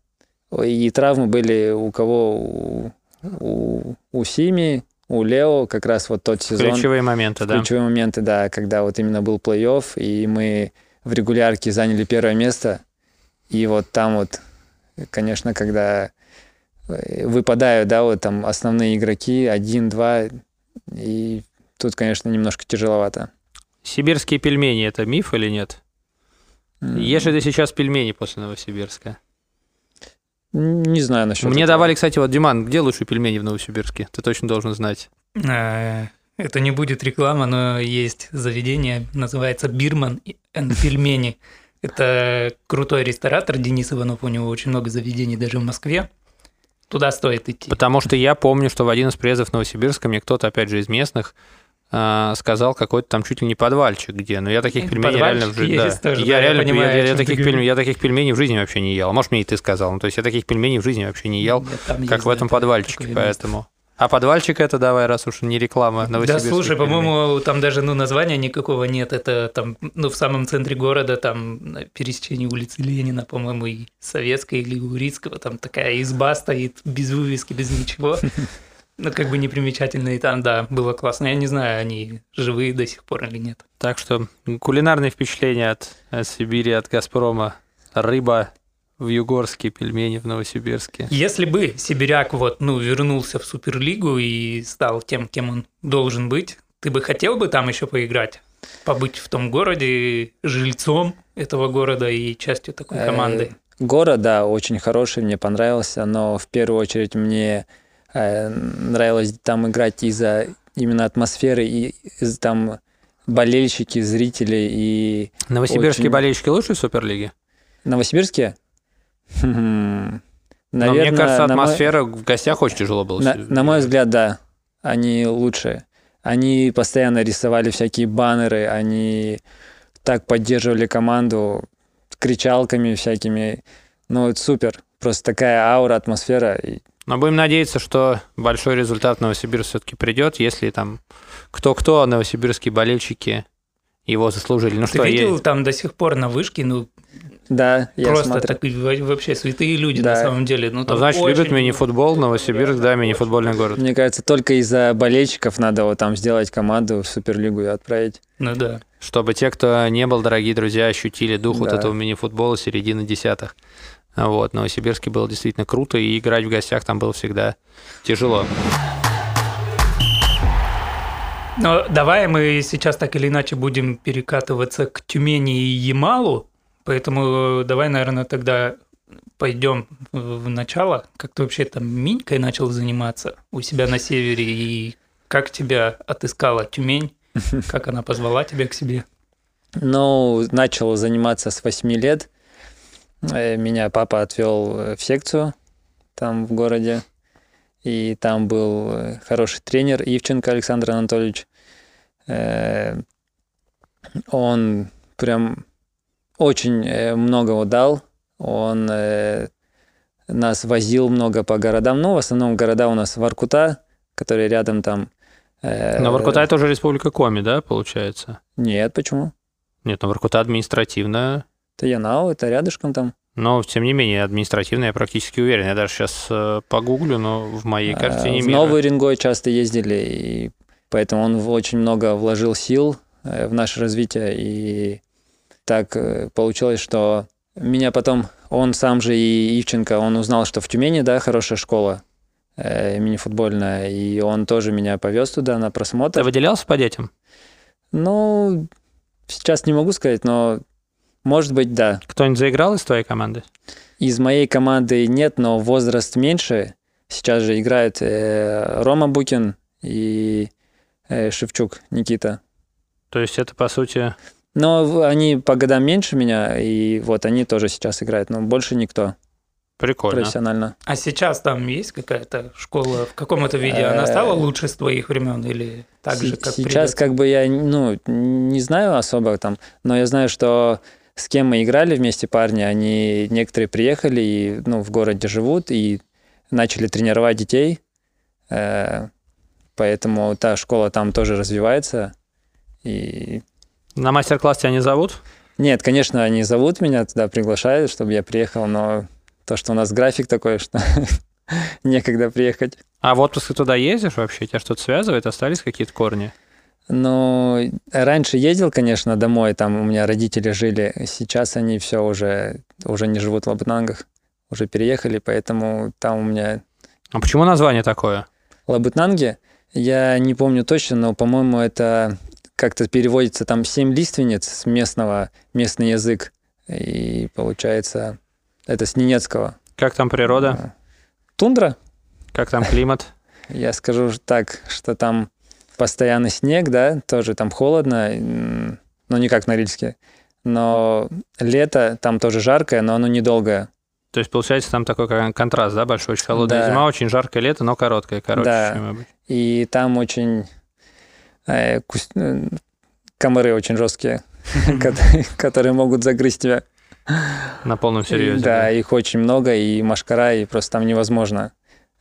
И травмы были у кого? У, у, у Сими, у Лео как раз вот тот сезон. Ключевые моменты, да. Ключевые моменты, да, когда вот именно был плей-офф, и мы в регулярке заняли первое место. И вот там вот, конечно, когда э, выпадают, да, вот там основные игроки, один-два, и тут, конечно, немножко тяжеловато. Сибирские пельмени – это миф или нет? Ешь ли ты сейчас пельмени после Новосибирска? Не знаю насчет Мне этого. давали, кстати, вот, Диман, где лучшие пельмени в Новосибирске? Ты точно должен знать. Э, Это не будет реклама, но есть заведение, называется Бирман and пельмени. Это крутой ресторатор Денис Иванов, у него очень много заведений даже в Москве. Туда стоит идти. Потому что я помню, что в один из приездов Новосибирска мне кто-то, опять же, из местных сказал какой-то там чуть ли не подвальчик где. Но я таких пельменей реально в жизни... Да. тоже, я да, я реально понимаю, я, я таких пельменей, я таких пельменей в жизни вообще не ел. А может, мне и ты сказал. Ну, то есть я таких пельменей в жизни вообще не ел, Нет, как есть, в этом подвальчике, место. поэтому... А подвальчик это давай, раз уж не реклама Да, слушай, по-моему, там даже ну, названия никакого нет. Это там, ну, в самом центре города, там, на пересечении улицы Ленина, по-моему, и Советской, или Урицкого, там такая изба стоит без вывески, без ничего. Ну, как бы непримечательно, и там, да, было классно. Я не знаю, они живые до сих пор или нет. Так что кулинарные впечатления от, от Сибири, от Газпрома. Рыба в Югорске, пельмени в Новосибирске. Если бы Сибиряк вот, ну, вернулся в Суперлигу и стал тем, кем он должен быть, ты бы хотел бы там еще поиграть? Побыть в том городе жильцом этого города и частью такой Э, команды? Город, да, очень хороший, мне понравился, но в первую очередь мне нравилось там играть из-за именно атмосферы и из там болельщики, зрители и Новосибирские Очень. болельщики лучшие в Суперлиге? новосибирские. Хм, [LAUGHS] Но мне кажется, на мой- атмосфера в гостях очень тяжело было. На, на мой взгляд, да, они лучшие. Они постоянно рисовали всякие баннеры, они так поддерживали команду кричалками всякими. Ну, это супер. Просто такая аура, атмосфера. И Но будем надеяться, что большой результат в Новосибирск все-таки придет, если там кто-кто, а новосибирские болельщики его заслужили. Ну Ты что, видел е- там до сих пор на вышке, ну, Да, я просто смотрю. так, во- вообще святые люди Да. на самом деле. Ну, ну, там значит, очень любят мини-футбол, Новосибирск, да, мини-футбольный город. Мне кажется, только из-за болельщиков надо вот там сделать команду в Суперлигу и отправить. Ну да. Чтобы те, кто не был, дорогие друзья, ощутили дух вот Да. этого мини-футбола середины десятых. Вот, в Новосибирске было действительно круто, и играть в гостях там было всегда тяжело. Но давай мы сейчас так или иначе будем перекатываться к Тюмени и Ямалу, поэтому давай, наверное, тогда пойдем в начало. Как ты вообще там Минькой начал заниматься у себя на севере, и как тебя отыскала Тюмень, [LAUGHS] как она позвала тебя к себе? Ну, начал заниматься с 8 лет. Э, Меня папа отвел э, в секцию там в городе. И там был э, хороший тренер Ивченко Александр Анатольевич. Он прям очень многого дал. Он нас возил много по городам. Ну, в основном города у нас Воркута, которые рядом там. Но Воркута это уже республика Коми, да, получается? Нет, почему? Нет, но Воркута административная. Это Янау, это рядышком там. Но, тем не менее, административная, я практически уверен. Я даже сейчас э, погуглю, но в моей картине Э, В мира... Новый Рингой часто ездили, и поэтому он в- очень много вложил сил э, в наше развитие. И так э, получилось, что меня потом, он сам же и Ивченко, он узнал, что в Тюмени, да, хорошая школа э, мини-футбольная, и он тоже меня повез туда на Ты просмотр. выделялся по детям? Ну, сейчас не могу сказать, но может быть, да. Кто-нибудь заиграл из твоей команды? Из моей команды нет, но возраст меньше. Сейчас же играют э, Рома Букин и э, Шевчук Никита. То есть это, по сути... Но они по годам меньше меня, и вот они тоже сейчас играют, но больше никто. Прикольно. профессионально. А сейчас там есть какая-то школа в каком-то виде? Она стала лучше с твоих времен или так же, как Сейчас придёт? как бы я ну, не знаю особо там, но я знаю, что с кем мы играли вместе парни, они некоторые приехали и ну, в городе живут и начали тренировать детей. Э, Поэтому та школа там тоже развивается. И На мастер-класс тебя не зовут? нет, конечно, они зовут меня туда, приглашают, чтобы я приехал, но то, что у нас график такой, что [LAUGHS] некогда приехать. А в отпуск ты туда ездишь вообще? Тебя что-то связывает? Остались какие-то корни? Ну, раньше ездил, конечно, домой, там у меня родители жили. Сейчас они все уже, уже не живут в Лабытнангах, уже переехали, поэтому там у меня А почему название такое? Лабытнанги. Я не помню точно, но, по-моему, это как-то переводится там семь лиственниц с местного, местный язык. И получается, это с ненецкого. Как там природа? Тундра, Как там климат? [LAUGHS] я скажу так, что там постоянно снег, да, тоже там холодно, но не как на Норильске. Но лето там тоже жаркое, но оно недолгое. То есть, получается, там такой кон- контраст, да, большой, очень холодная Да. зима, очень жаркое лето, но короткое, короче, Да. чем обычно. И там очень э, кус- э, комары очень жесткие, [LAUGHS] [LAUGHS] которые- которые могут загрызть тебя. На полном серьезе. Да, их очень много, и машкара, и просто там невозможно.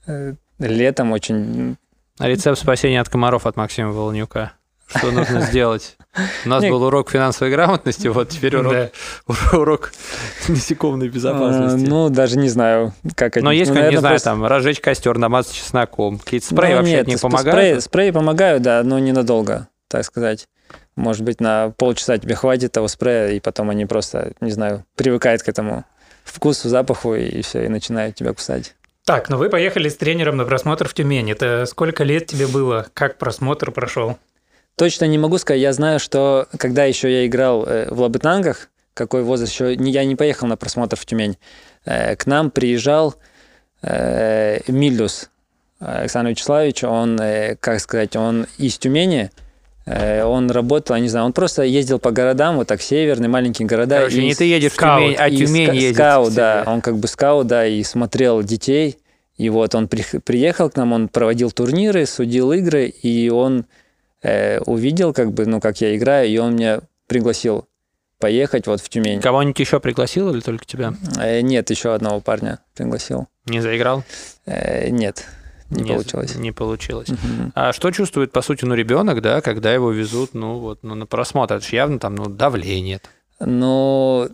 Э, Летом очень... А Рецепт спасения от комаров от Максима Волнюка. Что нужно [LAUGHS] сделать? У нас Не- был урок финансовой грамотности, вот теперь урок, [LAUGHS] урок насекомной безопасности. Ну, даже не знаю, как это... Но есть, ну, не знаю, там, разжечь костер, намазать чесноком. Какие-то спреи Ну, вообще нет, от них сп- помогают? Спреи, спреи помогают, да, но ненадолго, так сказать. Может быть, на полчаса тебе хватит того спрея, и потом они просто, не знаю, привыкают к этому вкусу, запаху, и все, и начинают тебя кусать. Так, ну вы поехали с тренером на просмотр в Тюмень. Это сколько лет тебе было? Как просмотр прошел? Точно не могу сказать. Я знаю, что когда еще я играл э, в Лабытангах, какой возраст, еще я не поехал на просмотр в Тюмень, э, к нам приезжал э, Мильдус Александр Вячеславович, он, как сказать, он из Тюмени, он работал, я не знаю, он просто ездил по городам, вот так северные, маленькие города. Короче, и не ты едешь скаут. в Тюмень, а и Тюмень ска- ездит. Скаут, да, он как бы скаут, да, и смотрел детей. И вот он при- приехал к нам, он проводил турниры, судил игры, и он э, увидел, как бы, ну, как я играю, и он меня пригласил поехать вот в Тюмень. Кого-нибудь еще пригласил или только тебя? Э, нет, еще одного парня пригласил. Не заиграл? Э, нет, не Нет, получилось. Не получилось. Мгм. А что чувствует, по сути, ну, ребенок, да, когда его везут, ну, вот, ну, на просмотр? Это же явно там, ну, давление. Ну,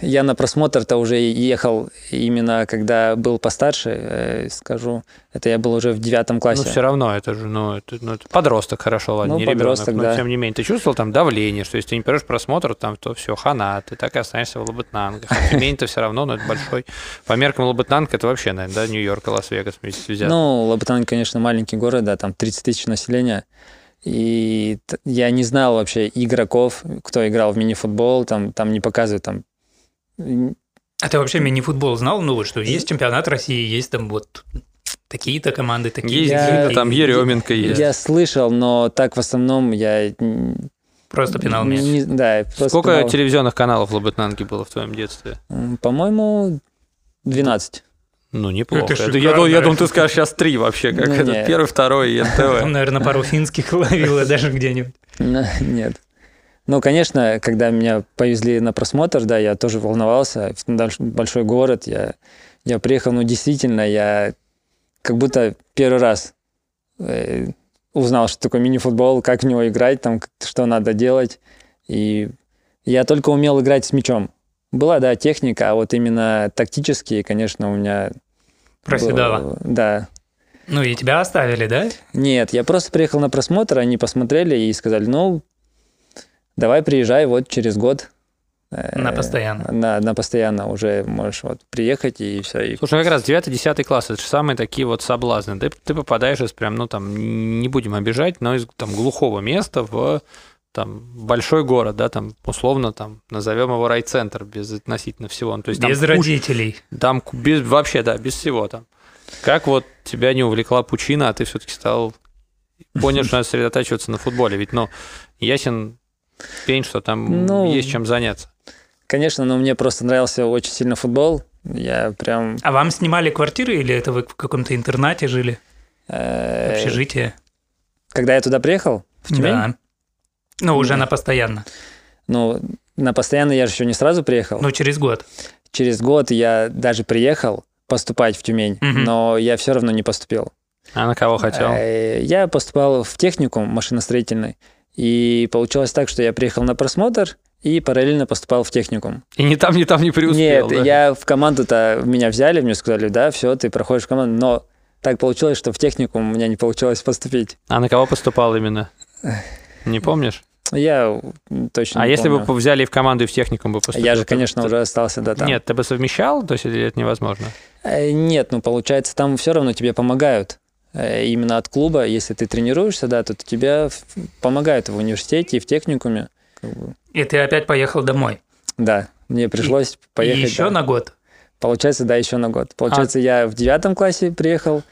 я на просмотр-то уже ехал именно когда был постарше, э, скажу. Это я был уже в девятом классе. Ну, все равно, это же, ну, это, ну, это подросток, хорошо, ладно, Ну, не ребенок, подросток, но да. тем не менее. Ты чувствовал там давление, что если ты не берешь просмотр, там, то все, хана, ты так и останешься в Лабытнангах. А Тюмень-то все равно, ну, это большой. По меркам Лабытнанг это вообще, наверное, да, Нью-Йорк и Лас-Вегас вместе взят. Ну, Лабытнанг, конечно, маленький город, да, там 30 тысяч населения. И я не знал вообще игроков, кто играл в мини-футбол, там, там не показывают там. А ты вообще мини-футбол знал? Ну вот что, есть чемпионат России, есть там вот такие-то команды, такие Есть Я- там Еременко есть. Я слышал, но так в основном я... Просто пинал мяч. не- да, просто Сколько пинал. телевизионных каналов в Лабытнанге было в твоем детстве? По-моему, 12. Ну, неплохо. Это Это я, думал, я думал, ты скажешь сейчас три вообще, как Ну, этот не. первый, второй и НТВ. Там, наверное, пару финских ловила [LAUGHS] даже где-нибудь. Нет. Ну, конечно, когда меня повезли на просмотр, да, я тоже волновался. Большой город, я, я приехал, ну, действительно, я как будто первый раз э, узнал, что такое мини-футбол, как в него играть, там, что надо делать. И я только умел играть с мячом. Была, да, техника, а вот именно тактические, конечно, у меня... Проседала. было- Да, Ну и тебя оставили, да? нет, я просто приехал на просмотр, они посмотрели и сказали, ну, давай приезжай вот через год. Э, На постоянно. На, на постоянно уже можешь вот приехать и все. И... Слушай, как раз 9-10 класс, это же самые такие вот соблазны. Ты, ты попадаешь из прям, ну там, не будем обижать, но из там глухого места в там большой город, да, там условно там назовем его райцентр без относительно всего. Ну, то есть там Без куч- родителей. Там ку- без, вообще, да, без всего там. Как вот тебя не увлекла пучина, а ты все-таки стал понял, что [LAUGHS] надо сосредотачиваться на футболе? Ведь, ну, ясен пень, что там Ну, есть чем заняться. Конечно, но мне просто нравился очень сильно футбол. Я прям... А вам снимали квартиры или это вы в каком-то интернате жили? э, Общежитие? Когда я туда приехал, в Тюмень, Да. Ну, уже Да. на постоянно. ну, на постоянно я же еще не сразу приехал. Ну, через год. Через год я даже приехал поступать в Тюмень, Мгм. но я все равно не поступил. А на кого хотел? Э, Я поступал в техникум машиностроительный, и получилось так, что я приехал на просмотр и параллельно поступал в техникум. И ни там, ни там не преуспел, Нет, да? я в команду-то меня взяли, мне сказали, да, все, ты проходишь в команду, но так получилось, что в техникум у меня не получилось поступить. А на кого поступал именно? Не помнишь? Я точно А не если помню. бы взяли и в команду и в техникум бы поступил? Я же, конечно, то- уже остался, да, там. Нет, ты бы совмещал, то есть или это невозможно? Э, Нет, ну получается, там все равно тебе помогают. Э, Именно от клуба, если ты тренируешься, да, то тебе помогают в университете и в техникуме. И ты опять поехал домой. Да, мне пришлось поехать. И еще да. на год. Получается, да, еще на год. Получается, я в девятом классе приехал,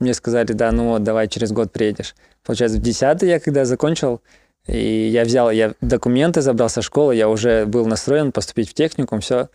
мне сказали, да, ну вот, давай через год приедешь. Получается, в десятый я когда закончил, и я взял, я документы забрал со школы, я уже был настроен поступить в техникум, все.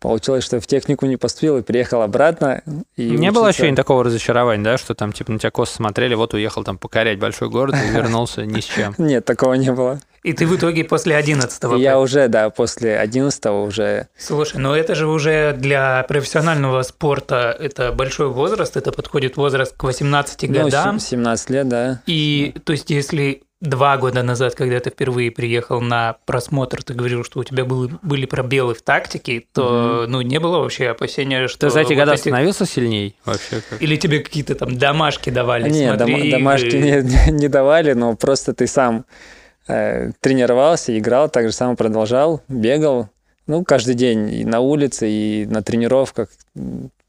Получилось, что в технику не поступил и приехал обратно. И Не было учиться. ощущения такого разочарования, да, что там типа на тебя косо смотрели, вот уехал там покорять большой город и вернулся ни с чем. [LAUGHS] Нет, такого не было. И ты в итоге после 11 И я уже, да, после 11 уже... Слушай, ну это же уже для профессионального спорта это большой возраст, это подходит возраст к 18 ну, годам. сем- 17 лет, да. И то есть если два года назад, когда ты впервые приехал на просмотр, ты говорил, что у тебя были, были пробелы в тактике, то ну не было вообще опасения, что Ты за эти вот года эти- становился сильней вообще? как? Или тебе какие-то там домашки давали? Не, смотри дома- игры. домашки не, не давали, но просто ты сам э, тренировался, играл, так же самое продолжал, бегал. Ну, каждый день и на улице, и на тренировках.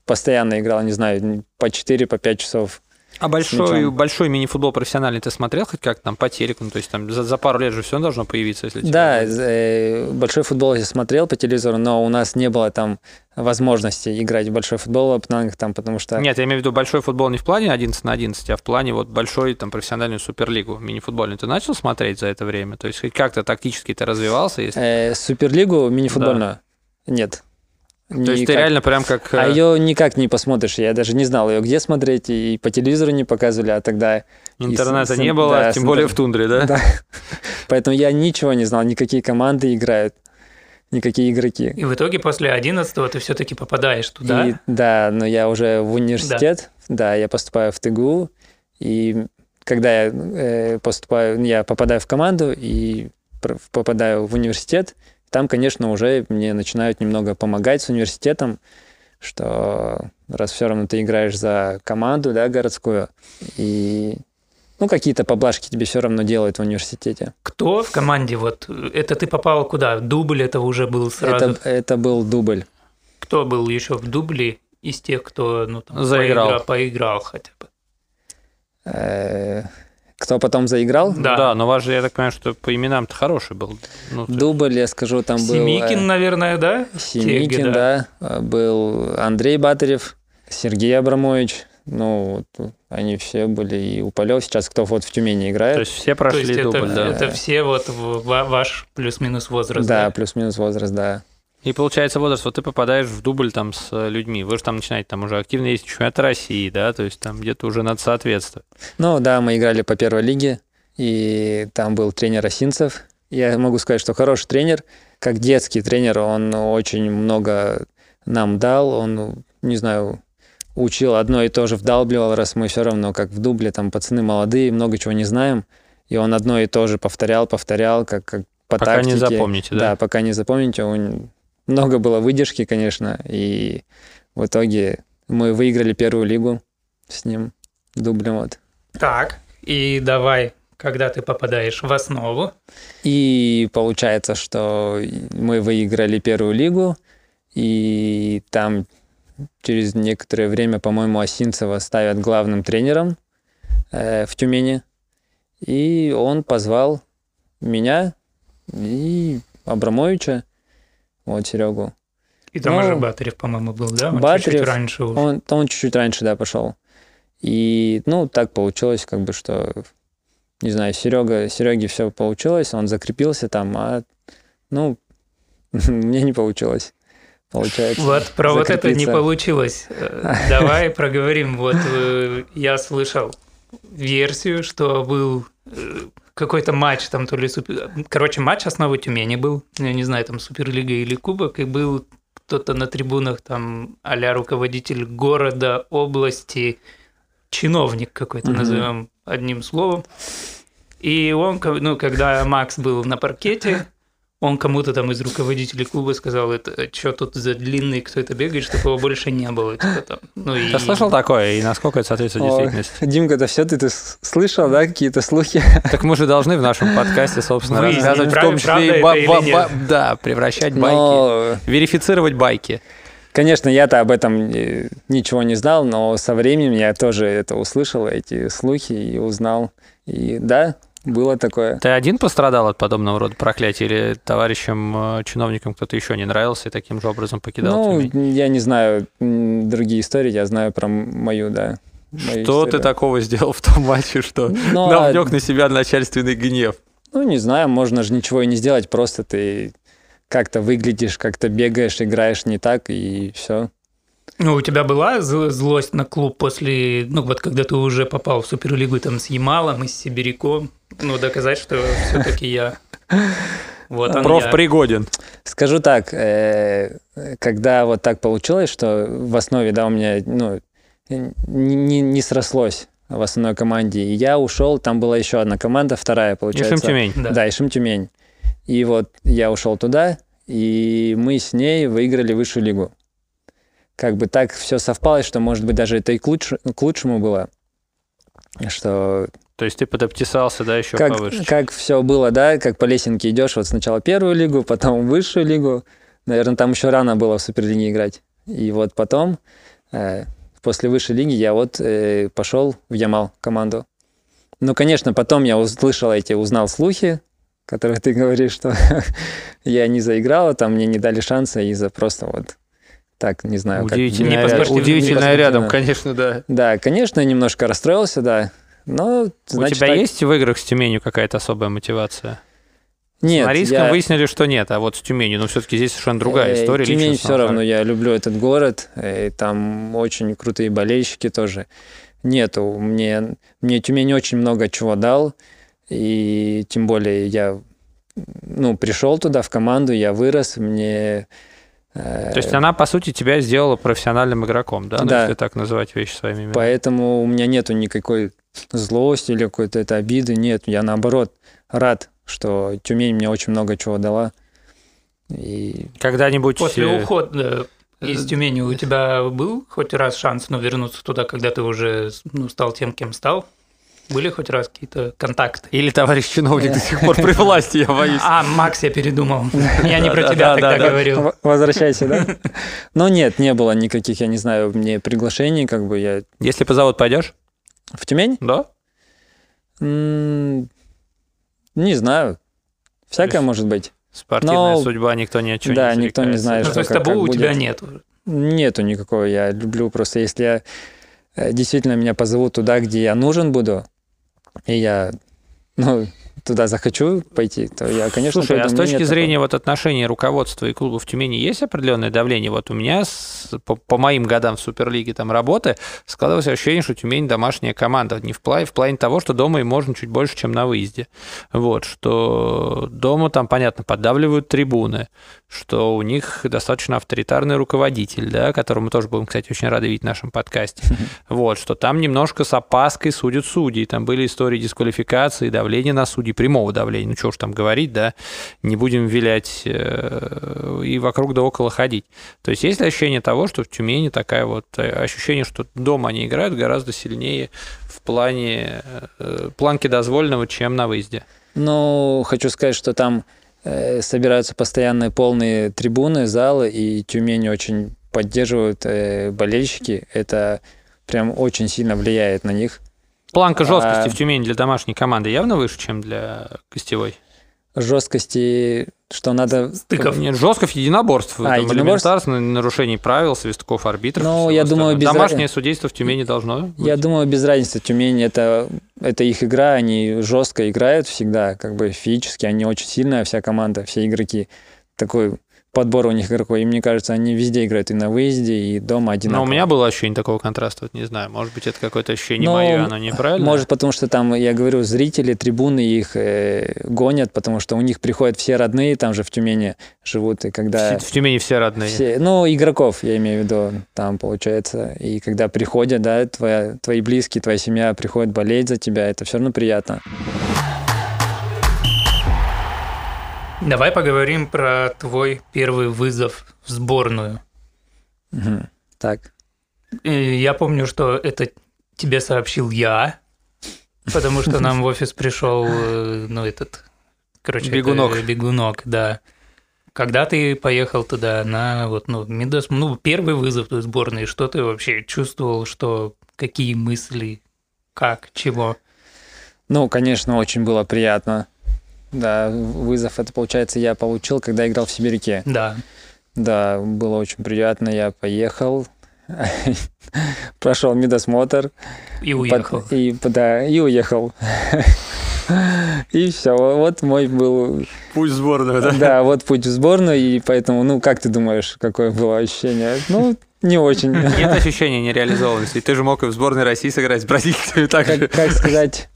Постоянно играл, не знаю, по 4, по 5 часов. А большой, большой мини-футбол профессиональный ты смотрел хоть как там по телеку? Ну, то есть там за, за пару лет же все должно появиться, если тебе Да, будет. э, большой футбол я смотрел по телевизору, но у нас не было там возможности играть в большой футбол в Пнангах, там, потому что... Нет, я имею в виду большой футбол не в плане 11 на 11, а в плане вот большой там профессиональную суперлигу мини-футбольную. Ты начал смотреть за это время? То есть как-то тактически ты развивался? Если... Э, Суперлигу мини-футбольную? Нет. То есть ты реально прям как... А э, ее никак не посмотришь. Я даже не знал ее где смотреть, и по телевизору не показывали, а тогда... Интернета с- не было, да, тем более интер- в тундре, да? Да. Поэтому я ничего не знал, никакие команды играют, никакие игроки. И в итоге после 11 ты все-таки попадаешь туда. И, да, но я уже в университет, да, я поступаю в ТГУ, и когда я э, поступаю, я попадаю в команду и попадаю в университет, там, конечно, уже мне начинают немного помогать с университетом, что раз все равно ты играешь за команду, да, городскую, и ну, какие-то поблажки тебе все равно делают в университете. Кто в команде вот? Это ты попал куда? Дубль это уже был сразу. Это, это был дубль. Кто был еще в дубле из тех, кто ну, там, Заиграл. поигра- поиграл хотя бы? Э, Кто потом заиграл? Да. Да, но ваш же, я так понимаю, что по именам-то хороший был. Ну, то есть- Дубль, я скажу, там был... э, Семикин, наверное, да? Семикин, Теги, да. э, Был Андрей Батарев, Сергей Абрамович. Ну, вот они все были. И Уполев сейчас, кто вот в Тюмени играет. То есть все То прошли есть это, дубль, да. это все вот ваш плюс-минус возраст. да, плюс-минус возраст, да. И получается возраст, вот ты попадаешь в дубль там с э, людьми, вы же там начинаете там уже активно есть чемпионат России, да, то есть там где-то уже надо соответствовать. Ну, да, мы играли по первой лиге, и там был тренер Осинцев. Я могу сказать, что хороший тренер. Как детский тренер, он очень много нам дал. Он, не знаю, учил одно и то же, вдалбливал, раз мы все равно, как в дубле, там пацаны молодые, много чего не знаем. И он одно и то же повторял, повторял, как, как по Пока не тактике. запомните, да? Да, пока не запомните. Он... Много было выдержки, конечно, и в итоге мы выиграли первую лигу с ним, дублем вот. Так, и давай, когда ты попадаешь в основу, И получается, что мы выиграли первую лигу, и там через некоторое время, по-моему, Осинцева ставят главным тренером э, в Тюмени. И он позвал меня и Абрамовича, вот Серегу. и там Ну, уже Батарев, по-моему, был, да? Он Батарев, чуть-чуть раньше уже. Он, он чуть-чуть раньше, да, пошел. И, ну, так получилось, как бы, что, не знаю, Серега, Сереге все получилось, он закрепился там, а, ну, [LAUGHS] мне не получилось. получается. Вот про вот это не получилось. Э, [LAUGHS] давай проговорим. Вот э, я слышал версию, что был э, какой-то матч, там то ли супер... Короче, матч основы Тюмени был, я не знаю, там Суперлига или Кубок, и был кто-то на трибунах, там а руководитель города, области, чиновник какой-то, mm-hmm. назовем одним словом. И он, ну, когда Макс был на паркете, он кому-то там из руководителей клуба сказал, это что тут за длинный, кто это бегает, чтобы его больше не было. Типа, там. Ну, и... Ты слышал такое, и насколько это соответствует О, действительности? Димка, это все ты, ты слышал, да, какие-то слухи? Так мы же должны в нашем подкасте, собственно, Выяснить, рассказывать, в том числе и ба- ба- ба- да, превращать байки, но... верифицировать байки. Конечно, я-то об этом ничего не знал, но со временем я тоже это услышал, эти слухи, и узнал. И да, было такое. Ты один пострадал от подобного рода проклятия или товарищам, э, чиновникам кто-то еще не нравился и таким же образом покидал Ну, Тюмень? я не знаю другие истории, я знаю про мою, да. Мою что историю. ты такого сделал в том матче, что [LAUGHS] ну, навлек а... на себя начальственный гнев? Ну, не знаю, можно же ничего и не сделать, просто ты как-то выглядишь, как-то бегаешь, играешь не так, и все. Ну, у тебя была злость на клуб после, ну, вот когда ты уже попал в Суперлигу там с Ямалом и с Сибиряком? Ну, доказать, что все-таки я. Вот он Проф я. пригоден. Скажу так, э, когда вот так получилось, что в основе, да, у меня, ну, не, не срослось в основной команде. И я ушел, там была еще одна команда, вторая, получается. Ишим Тюмень. Да, да Ишим Тюмень. И вот я ушел туда, и мы с ней выиграли высшую лигу. Как бы так все совпало, что, может быть, даже это и к, луч... к лучшему было. Что то есть ты подописался, да, еще как, повыше? Как все было, да, как по лесенке идешь, вот сначала первую лигу, потом высшую лигу. Наверное, там еще рано было в Суперлиге играть. И вот потом, э, после высшей лиги, я вот э, пошел в Ямал команду. Ну, конечно, потом я услышал эти, узнал слухи, которые ты говоришь, что [LAUGHS] я не заиграла, там мне не дали шанса из-за просто вот так, не знаю. Удивительная, как... ряд... Удивительная рядом, конечно, да. Да, конечно, немножко расстроился, да. Но, значит, У тебя так... есть в играх с Тюменью какая-то особая мотивация? Нет. С Норильском я... выяснили, что нет, а вот с Тюменью, ну, все-таки здесь совершенно другая э, история. Тюмень все равно, я люблю этот город, и э, там очень крутые болельщики тоже. Нету, мне, мне Тюмень очень много чего дал, и тем более я ну, пришел туда в команду, я вырос, мне то есть она, по сути, тебя сделала профессиональным игроком, да? Ну, да. если так называть вещи своими именами. Поэтому у меня нету никакой злости или какой-то это обиды. Нет, я наоборот рад, что Тюмень мне очень много чего дала. И... Когда-нибудь... После э, ухода из Тюмени у тебя был хоть раз шанс ну, вернуться туда, когда ты уже ну, стал тем, кем стал? Были хоть раз какие-то контакты? Или товарищ чиновник до сих пор при власти, я боюсь. А, Макс, я передумал. Я не про тебя тогда говорил. Возвращайся, да? [LAUGHS] Но нет, не было никаких, я не знаю, мне приглашений, как бы я... Если позовут, пойдешь? В Тюмень? Да. Не знаю. Всякое может быть. Спортивная Но... судьба, никто ни о чем да, не Да, никто не знает, ну, что То есть табу у тебя нет? Нету никакого. Я люблю просто, если я э, действительно меня позовут туда, где я нужен буду, и я, ну, туда захочу пойти, то я, конечно, Слушай, а с точки зрения такого. вот отношений руководства и клуба в Тюмени есть определенное давление? Вот у меня с, по, по моим годам в Суперлиге там работы складывалось ощущение, что Тюмень домашняя команда. Не в плане, в плане того, что дома им можно чуть больше, чем на выезде. Вот, что дома там, понятно, поддавливают трибуны, что у них достаточно авторитарный руководитель, да, которого мы тоже будем, кстати, очень рады видеть в нашем подкасте. [LAUGHS] Вот, что там немножко с опаской судят судьи. Там были истории дисквалификации, давления на судьи, прямого давления. Ну, что уж там говорить, да, не будем вилять э, и вокруг да около ходить. То есть есть ощущение того, что в Тюмени такая вот э, ощущение, что дома они играют гораздо сильнее в плане э, планки дозволенного, чем на выезде? Ну, хочу сказать, что там собираются постоянные полные трибуны, залы, и Тюмень очень поддерживают болельщики. Это прям очень сильно влияет на них. Планка жесткости а... в Тюмени для домашней команды явно выше, чем для гостевой? жесткости, что надо... Стыков. Нет, жестков единоборств. А, единоборств? нарушений правил, свистков арбитров. Ну, я думаю, без Домашнее раз... судейство в Тюмени должно быть. Я думаю, без разницы. Тюмень это, это их игра, они жестко играют всегда, как бы физически, они очень сильная вся команда, все игроки. Такой подбор у них игроков. И мне кажется, они везде играют и на выезде, и дома одинаково. Но у меня было ощущение такого контраста, вот не знаю, может быть, это какое-то ощущение Но, мое, оно неправильно? Может, потому что там, я говорю, зрители, трибуны их э, гонят, потому что у них приходят все родные, там же в Тюмени живут, и когда... В, в Тюмени все родные? Все, ну, игроков, я имею в виду, там, получается. И когда приходят, да, твоя, твои близкие, твоя семья приходят болеть за тебя, это все равно приятно. Давай поговорим про твой первый вызов в сборную. Угу. Так. Я помню, что это тебе сообщил я, потому что нам в офис пришел, э, ну, этот, короче, бегунок. Это, бегунок, да. Когда ты поехал туда на вот, ну, Мидос, ну, первый вызов той сборной, что ты вообще чувствовал, что какие мысли, как, чего? Ну, конечно, очень было приятно да, вызов это, получается, я получил, когда играл в Сибиряке. Да. Да, было очень приятно. Я поехал, [LAUGHS] прошел медосмотр. И уехал. Под, и, да, и уехал. [LAUGHS] И все, вот мой был... Путь в сборную, да? Да, вот путь в сборную, и поэтому, ну, как ты думаешь, какое было ощущение? Ну, не очень. Нет [LAUGHS] ощущения нереализованности. Ты же мог и в сборной России сыграть с бразильцами так как, же. Как сказать,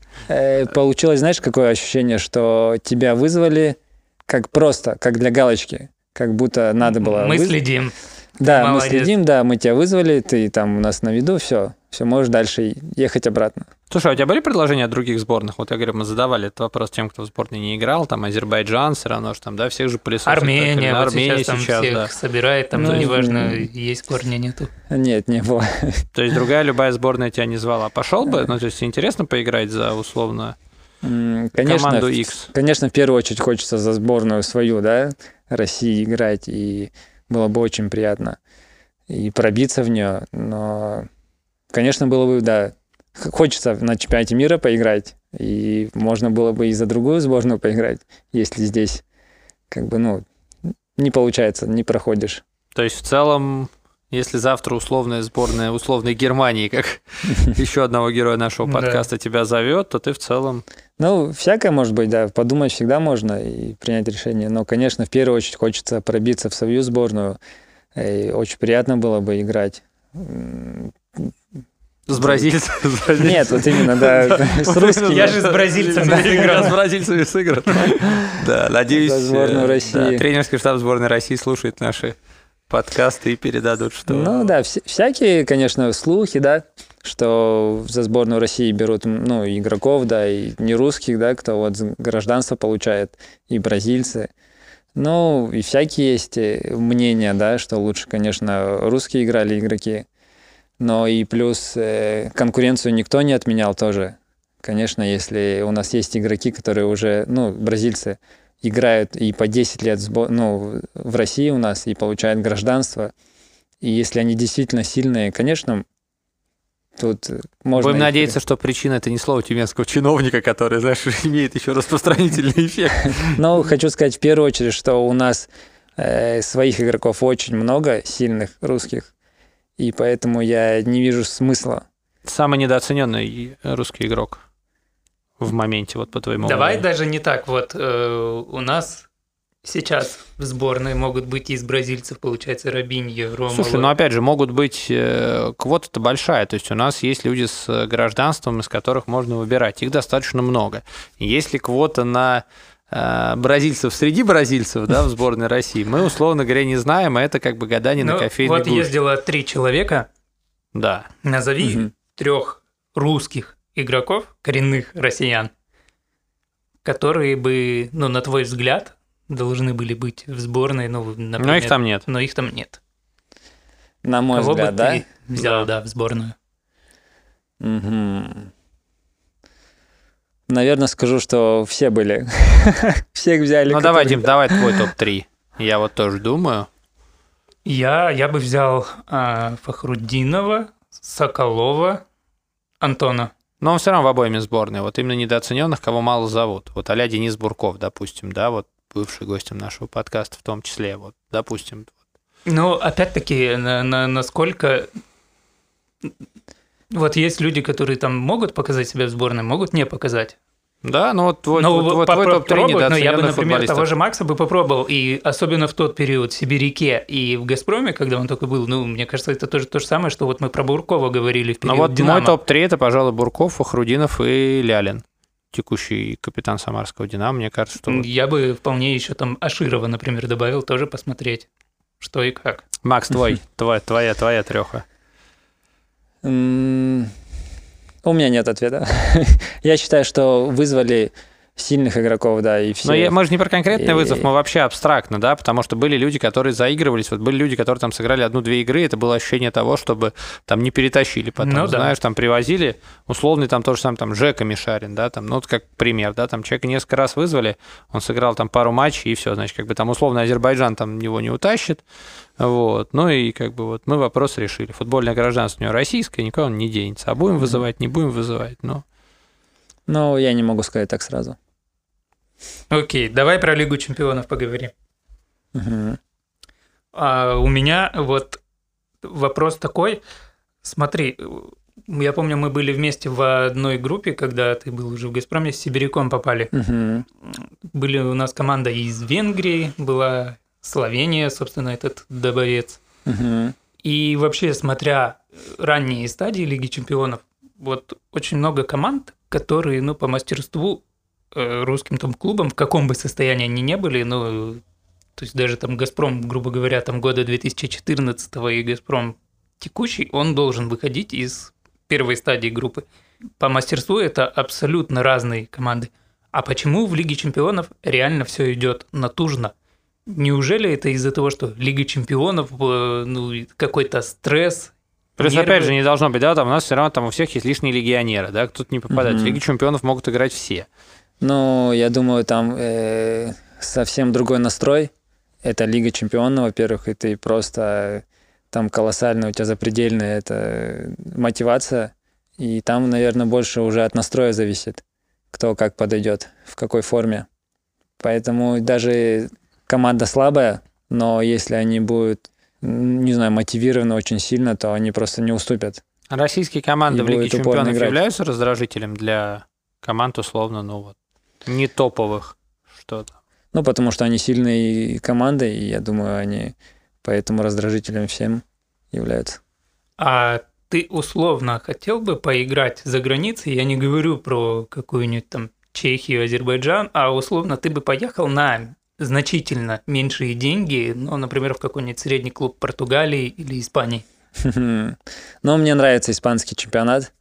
получилось, знаешь, какое ощущение, что тебя вызвали как просто, как для галочки, как будто надо было... Мы выз... следим. Да, Молодец. мы следим, да, мы тебя вызвали, ты там у нас на виду, все, все, можешь дальше ехать обратно. Слушай, а у тебя были предложения от других сборных? Вот я говорю, мы задавали этот вопрос тем, кто в сборной не играл, там Азербайджан все равно, что там, да, всех же пылесосят. Армения, вот Армения сейчас, там сейчас всех да. собирает, там, ну, неважно, есть корня, нету. Нет, не было. То есть другая любая сборная тебя не звала. Пошел бы? Ну, то есть интересно поиграть за условно Конечно, команду X? Конечно, в первую очередь хочется за сборную свою, да, России играть, и было бы очень приятно и пробиться в нее, но, конечно, было бы, да, хочется на чемпионате мира поиграть, и можно было бы и за другую сборную поиграть, если здесь как бы, ну, не получается, не проходишь. То есть в целом, если завтра условная сборная условной Германии, как [LAUGHS] еще одного героя нашего подкаста тебя зовет, то ты в целом... Ну, всякое может быть, да, подумать всегда можно и принять решение, но, конечно, в первую очередь хочется пробиться в свою сборную, и очень приятно было бы играть с бразильцем? Нет, вот именно, да, [LAUGHS] с русскими. Я же с бразильцем играл. С бразильцами сыграл. Да, надеюсь, России. тренерский штаб сборной России слушает наши подкасты и передадут, что... Ну да, всякие, конечно, слухи, да, что за сборную России берут, ну, игроков, да, и не русских, да, кто вот гражданство получает, и бразильцы. Ну, и всякие есть э, мнения, да, что лучше, конечно, русские играли игроки. Но и плюс э, конкуренцию никто не отменял тоже. Конечно, если у нас есть игроки, которые уже, ну, бразильцы, играют и по 10 лет ну, в России у нас и получают гражданство, и если они действительно сильные, конечно, Тут можно... Будем надеяться, что причина это не слово тюменского чиновника, который, знаешь, [LAUGHS] имеет еще распространительный [LAUGHS] эффект. Ну, хочу сказать в первую очередь, что у нас э, своих игроков очень много, сильных русских, и поэтому я не вижу смысла. Самый недооцененный русский игрок в моменте, вот по твоему Давай мнению. даже не так. Вот э, у нас сейчас в сборной могут быть из бразильцев, получается, Робиньо, Рома. Слушай, ну опять же, могут быть, э, квота-то большая, то есть у нас есть люди с гражданством, из которых можно выбирать, их достаточно много. Если квота на э, бразильцев среди бразильцев, да, в сборной России, мы, условно говоря, не знаем, а это как бы гадание ну, на кофейной Вот гуще. ездило три человека. Да. Назови угу. трех русских игроков, коренных россиян, которые бы, ну, на твой взгляд, должны были быть в сборной, ну, например, но их там нет. Но их там нет. На мой Кого взгляд, бы да? Ты взял, да. да, в сборную. Угу. Наверное, скажу, что все были. [LAUGHS] Всех взяли. Ну давай, Дим, [LAUGHS] давай твой топ-3. Я вот тоже думаю. Я, я бы взял а, Фахруддинова, Соколова, Антона. Но он все равно в обоими сборной. Вот именно недооцененных, кого мало зовут. Вот а Денис Бурков, допустим, да, вот бывший гостем нашего подкаста в том числе, вот, допустим. Ну, опять-таки, на, на, насколько... Вот есть люди, которые там могут показать себя в сборной, могут не показать. Да, ну вот твой, ну, вот, твой топ-3 недооцененных Ну, я бы, например, того же Макса бы попробовал, и особенно в тот период в Сибиряке и в «Газпроме», когда он только был, ну, мне кажется, это тоже то же самое, что вот мы про Буркова говорили в период Ну вот «Динамо». мой топ-3 – это, пожалуй, Бурков, Фахрудинов и Лялин текущий капитан самарского «Динамо», мне кажется, что... Я бы вполне еще там Аширова, например, добавил, тоже посмотреть, что и как. Макс, твой, [LAUGHS] твоя, твоя, твоя треха. У меня нет ответа. [LAUGHS] Я считаю, что вызвали сильных игроков, да, и все. Но я, мы же не про конкретный и... вызов, мы вообще абстрактно, да, потому что были люди, которые заигрывались, вот были люди, которые там сыграли одну-две игры, это было ощущение того, чтобы там не перетащили потом, ну, знаешь, да. там привозили, условный там тоже сам там Жека Мишарин, да, там, ну, вот как пример, да, там человека несколько раз вызвали, он сыграл там пару матчей, и все, значит, как бы там условно Азербайджан там его не утащит, вот, ну и как бы вот мы вопрос решили. Футбольное гражданство у него российское, никого он не денется. А будем вызывать, не будем вызывать, но... Ну, я не могу сказать так сразу. Окей, давай про Лигу чемпионов поговорим. Угу. А у меня вот вопрос такой. Смотри, я помню, мы были вместе в одной группе, когда ты был уже в «Газпроме», с Сибиряком попали. Угу. Были у нас команда из Венгрии, была Словения, собственно, этот добовец. Угу. И вообще, смотря ранние стадии Лиги чемпионов, вот очень много команд, которые, ну, по мастерству русским там клубам, в каком бы состоянии они не были, ну, то есть даже там «Газпром», грубо говоря, там года 2014 и «Газпром» текущий, он должен выходить из первой стадии группы. По мастерству это абсолютно разные команды. А почему в Лиге чемпионов реально все идет натужно? Неужели это из-за того, что Лига чемпионов, э, ну, какой-то стресс, Плюс, нервы. опять же, не должно быть, да, там у нас все равно там у всех есть лишние легионеры, да, кто-то не попадает. Mm-hmm. В Лиге чемпионов могут играть все. Ну, я думаю, там э, совсем другой настрой. Это Лига Чемпионов, во-первых, и ты просто там колоссальная у тебя запредельная это мотивация. И там, наверное, больше уже от настроя зависит, кто как подойдет, в какой форме. Поэтому даже команда слабая, но если они будут, не знаю, мотивированы очень сильно, то они просто не уступят. Российские команды в Лиге Чемпионов являются раздражителем для команд, условно, ну вот, не топовых что-то. Ну, потому что они сильные команды, и я думаю, они поэтому раздражителем всем являются. А ты условно хотел бы поиграть за границей? Я не говорю про какую-нибудь там Чехию, Азербайджан, а условно ты бы поехал на значительно меньшие деньги, ну, например, в какой-нибудь средний клуб Португалии или Испании. [LAUGHS] Ну, мне нравится испанский чемпионат.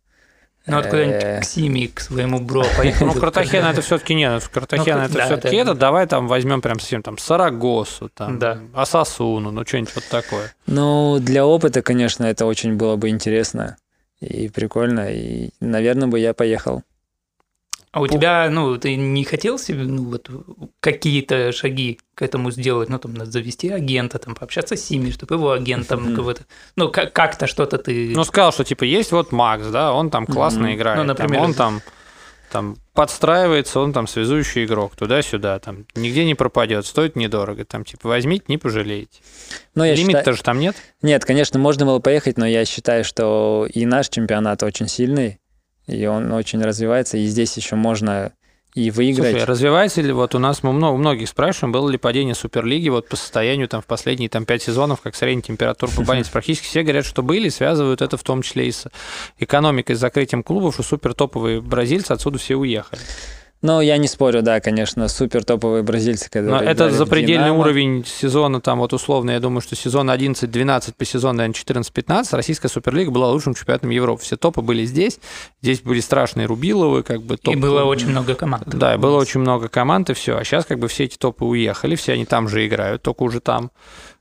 Ну, вот куда-нибудь э. к Сими, к своему бро поехал. Ну, Картахена это все-таки нет. Картахена это все-таки это. Давай там возьмем прям совсем там Сарагосу, там, Асасуну, ну, что-нибудь вот такое. Ну, для опыта, конечно, это очень было бы интересно и прикольно. И, наверное, бы я поехал. А у тебя, ну, ты не хотел себе, ну, вот какие-то шаги к этому сделать, ну, там, завести агента, там, пообщаться с Сими, чтобы его агентом mm-hmm. кого-то, ну, как-то что-то ты... Ну, сказал, что, типа, есть вот Макс, да, он там классно mm-hmm. играет, ну, например, там, он там там подстраивается, он там связующий игрок, туда-сюда, там нигде не пропадет, стоит недорого, там типа возьмите, не пожалеете. Но Лимит считаю... тоже там нет? Нет, конечно, можно было поехать, но я считаю, что и наш чемпионат очень сильный, и он очень развивается, и здесь еще можно и выиграть. Слушай, развивается ли, вот у нас мы много, многих спрашиваем, было ли падение Суперлиги вот по состоянию там в последние там пять сезонов, как средняя температура по больнице, [LAUGHS] практически все говорят, что были, связывают это в том числе и с экономикой, с закрытием клубов, что супер топовые бразильцы отсюда все уехали. Ну, я не спорю, да, конечно, супер топовые бразильцы. Когда Но это запредельный уровень сезона, там вот условно, я думаю, что сезон 11-12 по сезону, наверное, 14-15, российская суперлига была лучшим чемпионатом Европы. Все топы были здесь, здесь были страшные Рубиловы, как бы топ... И было очень много команд. Да, и было очень много команд, и все. А сейчас как бы все эти топы уехали, все они там же играют, только уже там.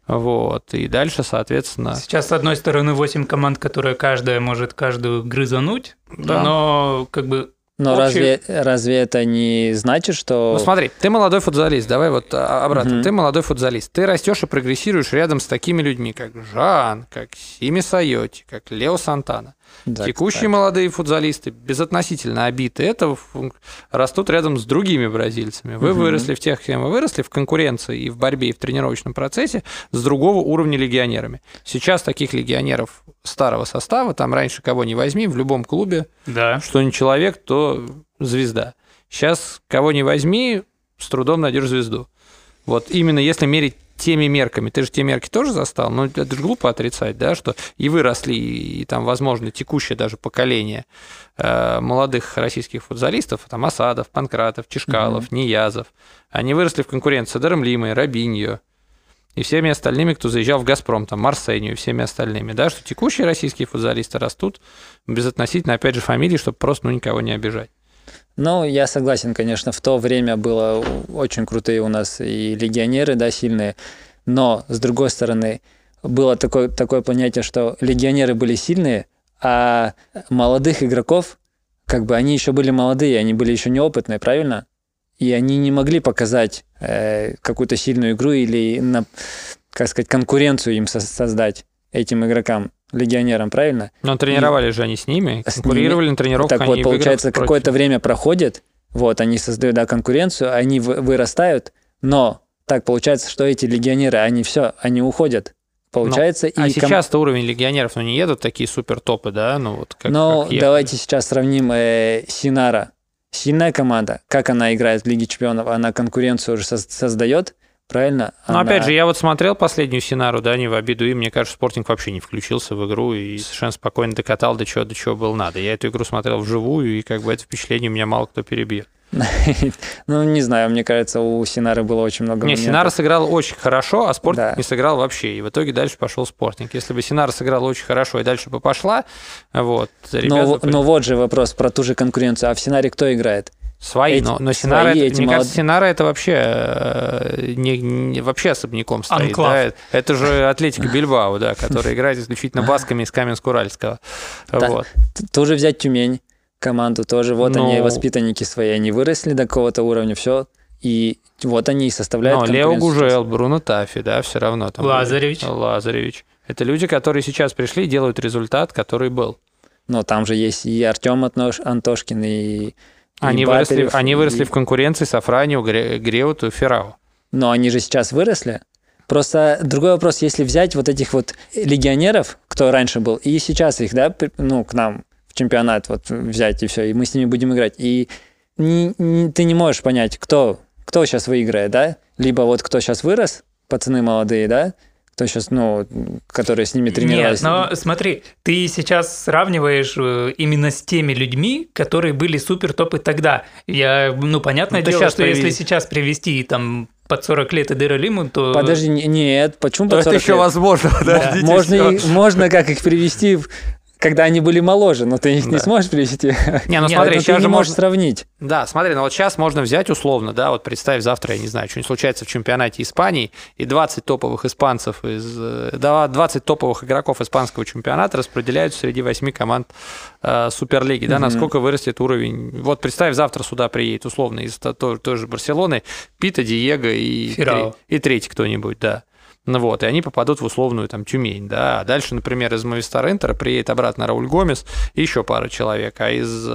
Вот, и дальше, соответственно... Сейчас, с одной стороны, 8 команд, которые каждая может каждую грызануть, да. но как бы но общий... разве, разве это не значит, что... Ну смотри, ты молодой футболист, давай вот а, обратно. Угу. Ты молодой футболист, ты растешь и прогрессируешь рядом с такими людьми, как Жан, как Сими Сайоти, как Лео Сантана. Так, Текущие так. молодые футболисты, безотносительно обиты этого, растут рядом с другими бразильцами. Вы угу. выросли в тех, кем вы выросли, в конкуренции и в борьбе, и в тренировочном процессе с другого уровня легионерами. Сейчас таких легионеров старого состава, там раньше кого не возьми, в любом клубе, да. что не человек, то звезда. Сейчас кого не возьми, с трудом найдешь звезду. Вот именно если мерить теми мерками, ты же те мерки тоже застал, но это же глупо отрицать, да, что и выросли, и, и там, возможно, текущее даже поколение э, молодых российских футболистов, там Асадов, Панкратов, Чешкалов, угу. Ниязов, они выросли в конкуренции с Даром Лимой, Рабиньо, и всеми остальными, кто заезжал в «Газпром», там, Марсению и всеми остальными, да, что текущие российские футболисты растут безотносительно, опять же, фамилии, чтобы просто ну, никого не обижать. Ну, я согласен, конечно, в то время было очень крутые у нас и легионеры, да, сильные, но, с другой стороны, было такое, такое понятие, что легионеры были сильные, а молодых игроков, как бы они еще были молодые, они были еще неопытные, правильно? И они не могли показать э, какую-то сильную игру или, на, как сказать, конкуренцию им со- создать этим игрокам легионерам, правильно? Но тренировали и же они с ними, конкурировали на тренировках. Так вот, получается, какое-то время проходит, вот, они создают, да, конкуренцию, они вырастают, но так получается, что эти легионеры, они все, они уходят. Получается, ну, и а ком... сейчас-то уровень легионеров, ну, не едут такие супер топы, да, ну, вот как Ну, как давайте сейчас сравним э, Синара. Сильная команда, как она играет в Лиге Чемпионов, она конкуренцию уже создает, правильно? Но Она... опять же, я вот смотрел последнюю Синару, да, не в обиду, и мне кажется, Спортинг вообще не включился в игру и совершенно спокойно докатал до чего, до чего было надо. Я эту игру смотрел вживую, и как бы это впечатление у меня мало кто перебьет. [LAUGHS] Ну, не знаю, мне кажется, у Синары было очень много Не, Синара сыграл очень хорошо, а Спортинг да. не сыграл вообще. И в итоге дальше пошел Спортинг. Если бы Синара сыграл очень хорошо и дальше бы пошла, вот, но, но вот же вопрос про ту же конкуренцию. А в Синаре кто играет? Свои, эти, но, но Синара, свои, это, мне молод... кажется, Синара это вообще э, не, не вообще особняком стоит. Да? Это же Атлетика Бильбао, да, который играет исключительно [LAUGHS] басками из Каменск-Уральского. Вот. Тоже взять Тюмень команду, тоже вот но... они воспитанники свои, они выросли до какого-то уровня, все, и вот они и составляют Но Лео Гужел, Бруно Тафи, да, все равно. Там Лазаревич. Лазаревич. Это люди, которые сейчас пришли и делают результат, который был. Но там же есть и Артем Антошкин, и они выросли, они выросли и... в конкуренции с Афранио, Греуту и Феррау. Но они же сейчас выросли. Просто другой вопрос, если взять вот этих вот легионеров, кто раньше был, и сейчас их, да, ну, к нам в чемпионат вот взять и все, и мы с ними будем играть. И не, не, ты не можешь понять, кто, кто сейчас выиграет, да? Либо вот кто сейчас вырос, пацаны молодые, да, кто сейчас, ну, которые с ними тренировались. Нет, но смотри, ты сейчас сравниваешь э, именно с теми людьми, которые были супер топы тогда. Я, ну, понятное ну, дело, что привез... если сейчас привести там под 40 лет Эдера Лиму, то... Подожди, нет, почему то под 40 это еще лет? возможно, подождите. [LAUGHS] Да. Можно, можно как их привести когда они были моложе, но ты их да. не сможешь привести. Не, ну [LAUGHS] смотри, сейчас ты не можешь сравнить. Да, смотри, ну вот сейчас можно взять условно, да, вот представь завтра, я не знаю, что-нибудь случается в чемпионате Испании, и 20 топовых испанцев из... 20 топовых игроков испанского чемпионата распределяются среди 8 команд э, Суперлиги, да, угу. насколько вырастет уровень. Вот представь, завтра сюда приедет условно из той, той же Барселоны Пита, Диего и, и третий кто-нибудь, да. Ну вот, и они попадут в условную там Тюмень, да. А дальше, например, из Мовистар Интера приедет обратно Рауль Гомес и еще пара человек, а из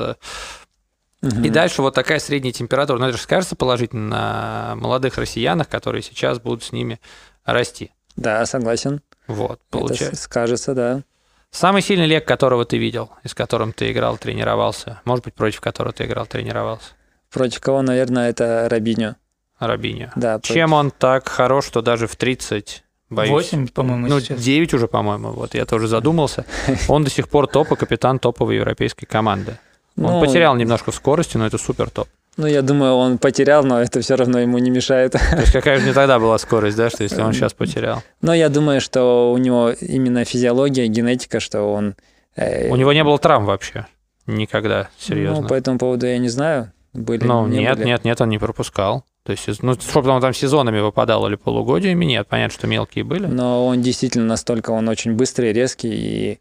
Угу. И дальше вот такая средняя температура. Но это же скажется положительно на молодых россиянах, которые сейчас будут с ними расти. Да, согласен. Вот, получается. Это скажется, да. Самый сильный лек, которого ты видел, и с которым ты играл, тренировался, может быть, против которого ты играл, тренировался? Против кого, наверное, это Рабиньо. Рабиньо. Да. Чем он так хорош, что даже в 30 Боюсь. 8, по-моему, Ну, сейчас. 9 уже, по-моему. Вот я тоже задумался. [LAUGHS] Он до сих пор топ и капитан топовой европейской команды. Он ну, потерял немножко в скорости, но это супер топ. Ну, я думаю, он потерял, но это все равно ему не мешает. То есть какая же не тогда была скорость, да, что если он сейчас потерял? Но я думаю, что у него именно физиология, генетика, что он... Э... У него не было травм вообще. Никогда, серьезно. Ну, по этому поводу я не знаю. Были, ну, не нет, были. нет, нет, он не пропускал. То есть, ну, чтобы он там сезонами выпадал или полугодиями, нет, понятно, что мелкие были. Но он действительно настолько, он очень быстрый, резкий, и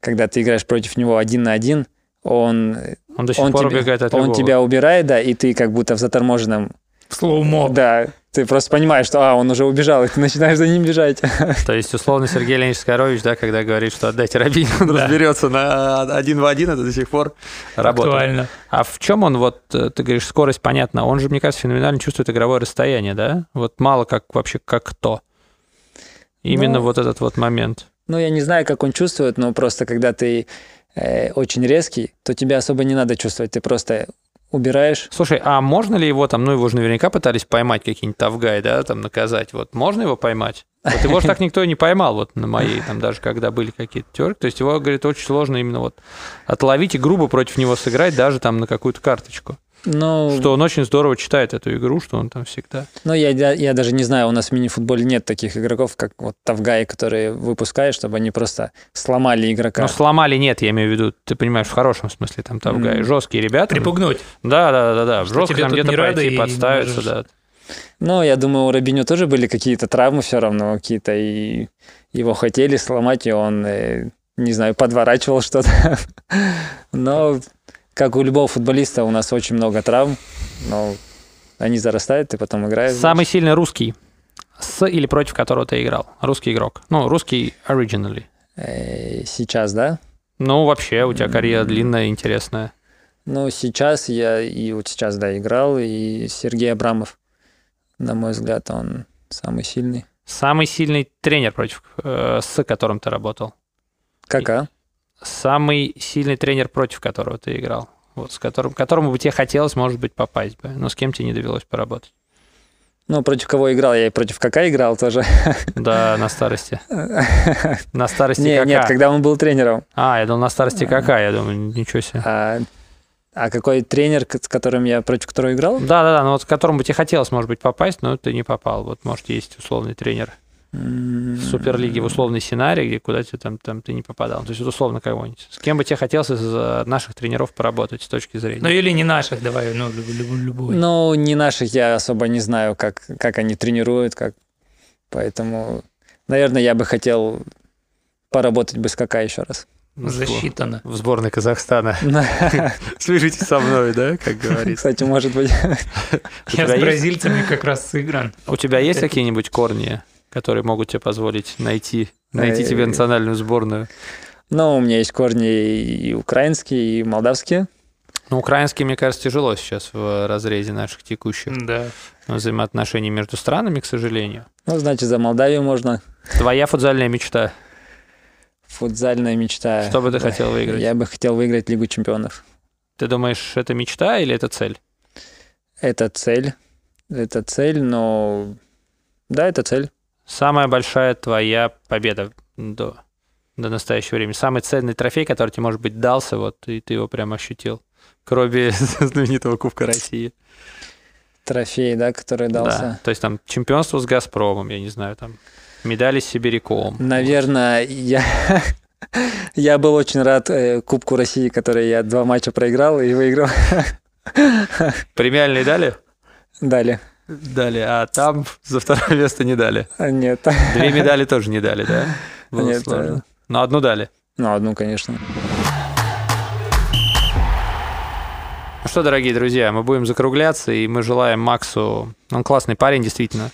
когда ты играешь против него один на один, он... Он до сих он пор тебя, убегает от Он любого. тебя убирает, да, и ты как будто в заторможенном... Слоумо. Да, ты просто понимаешь, что а, он уже убежал, и ты начинаешь за ним бежать. [LAUGHS] То есть, условно, Сергей Леонидович Скорович, да, когда говорит, что отдайте Рабину, он да. разберется на один в один, это до сих пор работает. Актуально. А в чем он, вот, э, ты говоришь, скорость, понятно, он же, мне кажется, феноменально чувствует игровое расстояние, да? Вот мало как вообще, как кто. Именно ну, вот этот вот момент. Ну, я не знаю, как он чувствует, но просто когда ты э, очень резкий, то тебе особо не надо чувствовать, ты просто убираешь. Слушай, а можно ли его там, ну его же наверняка пытались поймать какие-нибудь тавгай, да, там наказать, вот можно его поймать? Вот его же так никто и не поймал, вот на моей, там даже когда были какие-то теории. То есть его, говорит, очень сложно именно вот отловить и грубо против него сыграть даже там на какую-то карточку. Ну, Что он очень здорово читает эту игру, что он там всегда. ну я, я, я даже не знаю, у нас в мини-футболе нет таких игроков, как вот Тавгай, которые выпускают, чтобы они просто сломали игрока. Ну, сломали нет, я имею в виду, ты понимаешь, в хорошем смысле, там Тавгай. Мгм. Жесткие ребята. Припугнуть. Да, да, да, да. Жестко там где-то не рады пойти и подставиться, можешь- да. Ну, я думаю, у Робиню тоже были какие-то травмы все равно какие-то, и его хотели сломать, и он, э, не знаю, подворачивал что-то. [LAUGHS] Но, как у любого футболиста, у нас очень много травм, но они зарастают, и потом играешь. Самый сильный русский, с или против которого ты играл? Русский игрок. Ну, русский originally. Э, Сейчас, да? Ну, вообще, у тебя карьера длинная, интересная. Ну, сейчас я и вот сейчас, да, играл, и Сергей Абрамов, на мой взгляд, он самый сильный. Самый сильный тренер, против, э, с которым ты работал. Кака? Самый сильный тренер, против которого ты играл. Вот, с которым, которому бы тебе хотелось, может быть, попасть бы, но с кем тебе не довелось поработать. Ну, против кого играл? Я и против Кака играл тоже. [LAUGHS] Да, на старости. [LAUGHS] На старости Не, кака. нет, когда он был тренером. А, я думал, на старости кака, я думаю, ничего себе. А, а какой тренер, с которым я против которого играл? Да, да, да, но вот к которому бы тебе хотелось, может быть, попасть, но ты не попал. Вот, может, есть условный тренер в Суперлиге, в условный сценарий, где куда тебе там, там ты не попадал. То есть, вот условно кого-нибудь. С кем бы тебе хотелось из э, наших тренеров поработать с точки зрения? Ну или не наших, давай, ну, люб- люб- любой. Ну, не наших я особо не знаю, как, как они тренируют, как... Поэтому, наверное, я бы хотел поработать бы с Кака еще раз. Сбор- Засчитано. В сборной Казахстана. [LAUGHS] Свяжитесь со мной, да, как говорится. Кстати, может быть. Я с бразильцами как раз сыгран. У тебя есть какие-нибудь корни, которые могут тебе позволить найти, найти Э, тебе национальную сборную? Ну, у меня есть корни и украинские, и молдавские. Ну, украинский, мне кажется, тяжело сейчас в разрезе наших текущих Да. взаимоотношений между странами, к сожалению. Ну, значит, за Молдавию можно. Твоя футзальная мечта. Футзальная мечта. Что бы ты Да. хотел выиграть? Я бы хотел выиграть Лигу чемпионов. Ты думаешь, это мечта или это цель? Это цель. Это цель, но... Да, это цель. Самая большая твоя победа до, до настоящего времени. Самый ценный трофей, который тебе, может быть, дался, вот, и ты его прям ощутил. Кроме [LAUGHS] знаменитого Кубка России. Трофей, да, который Да. дался. То есть там чемпионство с Газпромом, я не знаю, там медали с Сибиряком. Наверное, я... [LAUGHS] Я был очень рад э, Кубку России, который я два матча проиграл и выиграл. [LAUGHS] Премиальные дали? Дали. Дали, а там за второе место не дали. А, Нет. [LAUGHS] Две медали тоже не дали, да? Было Нет, сложно. Но одну дали. Ну, одну, конечно. Ну что, дорогие друзья, мы будем закругляться, и мы желаем Максу... Он классный парень, действительно.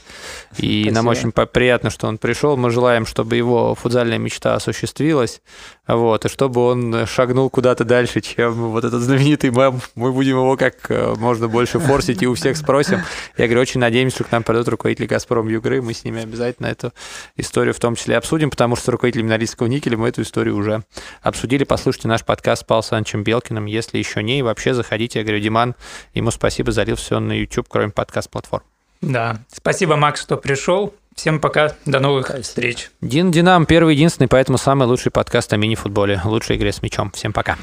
И нам Спасибо. очень по- приятно, что он пришел. Мы желаем, чтобы его футзальная мечта осуществилась. Вот, и чтобы он шагнул куда-то дальше, чем вот этот знаменитый мем. Мы будем его как э, можно больше форсить и у всех спросим. Я говорю, очень надеемся, что к нам придут руководители «Газпром» Югры. Мы с ними обязательно эту историю в том числе обсудим, потому что с руководителем Норильского никеля мы эту историю уже обсудили. Послушайте наш подкаст с Павлом Санчем Белкиным. Если еще не, и вообще заходите. Я говорю, Диман, ему спасибо, залил все на YouTube, кроме подкаст-платформ. Да. Спасибо, Макс, что пришел. Всем пока. До новых Спасибо. встреч. Дин Динам первый единственный, поэтому самый лучший подкаст о мини-футболе, лучшей игре с мячом. Всем пока.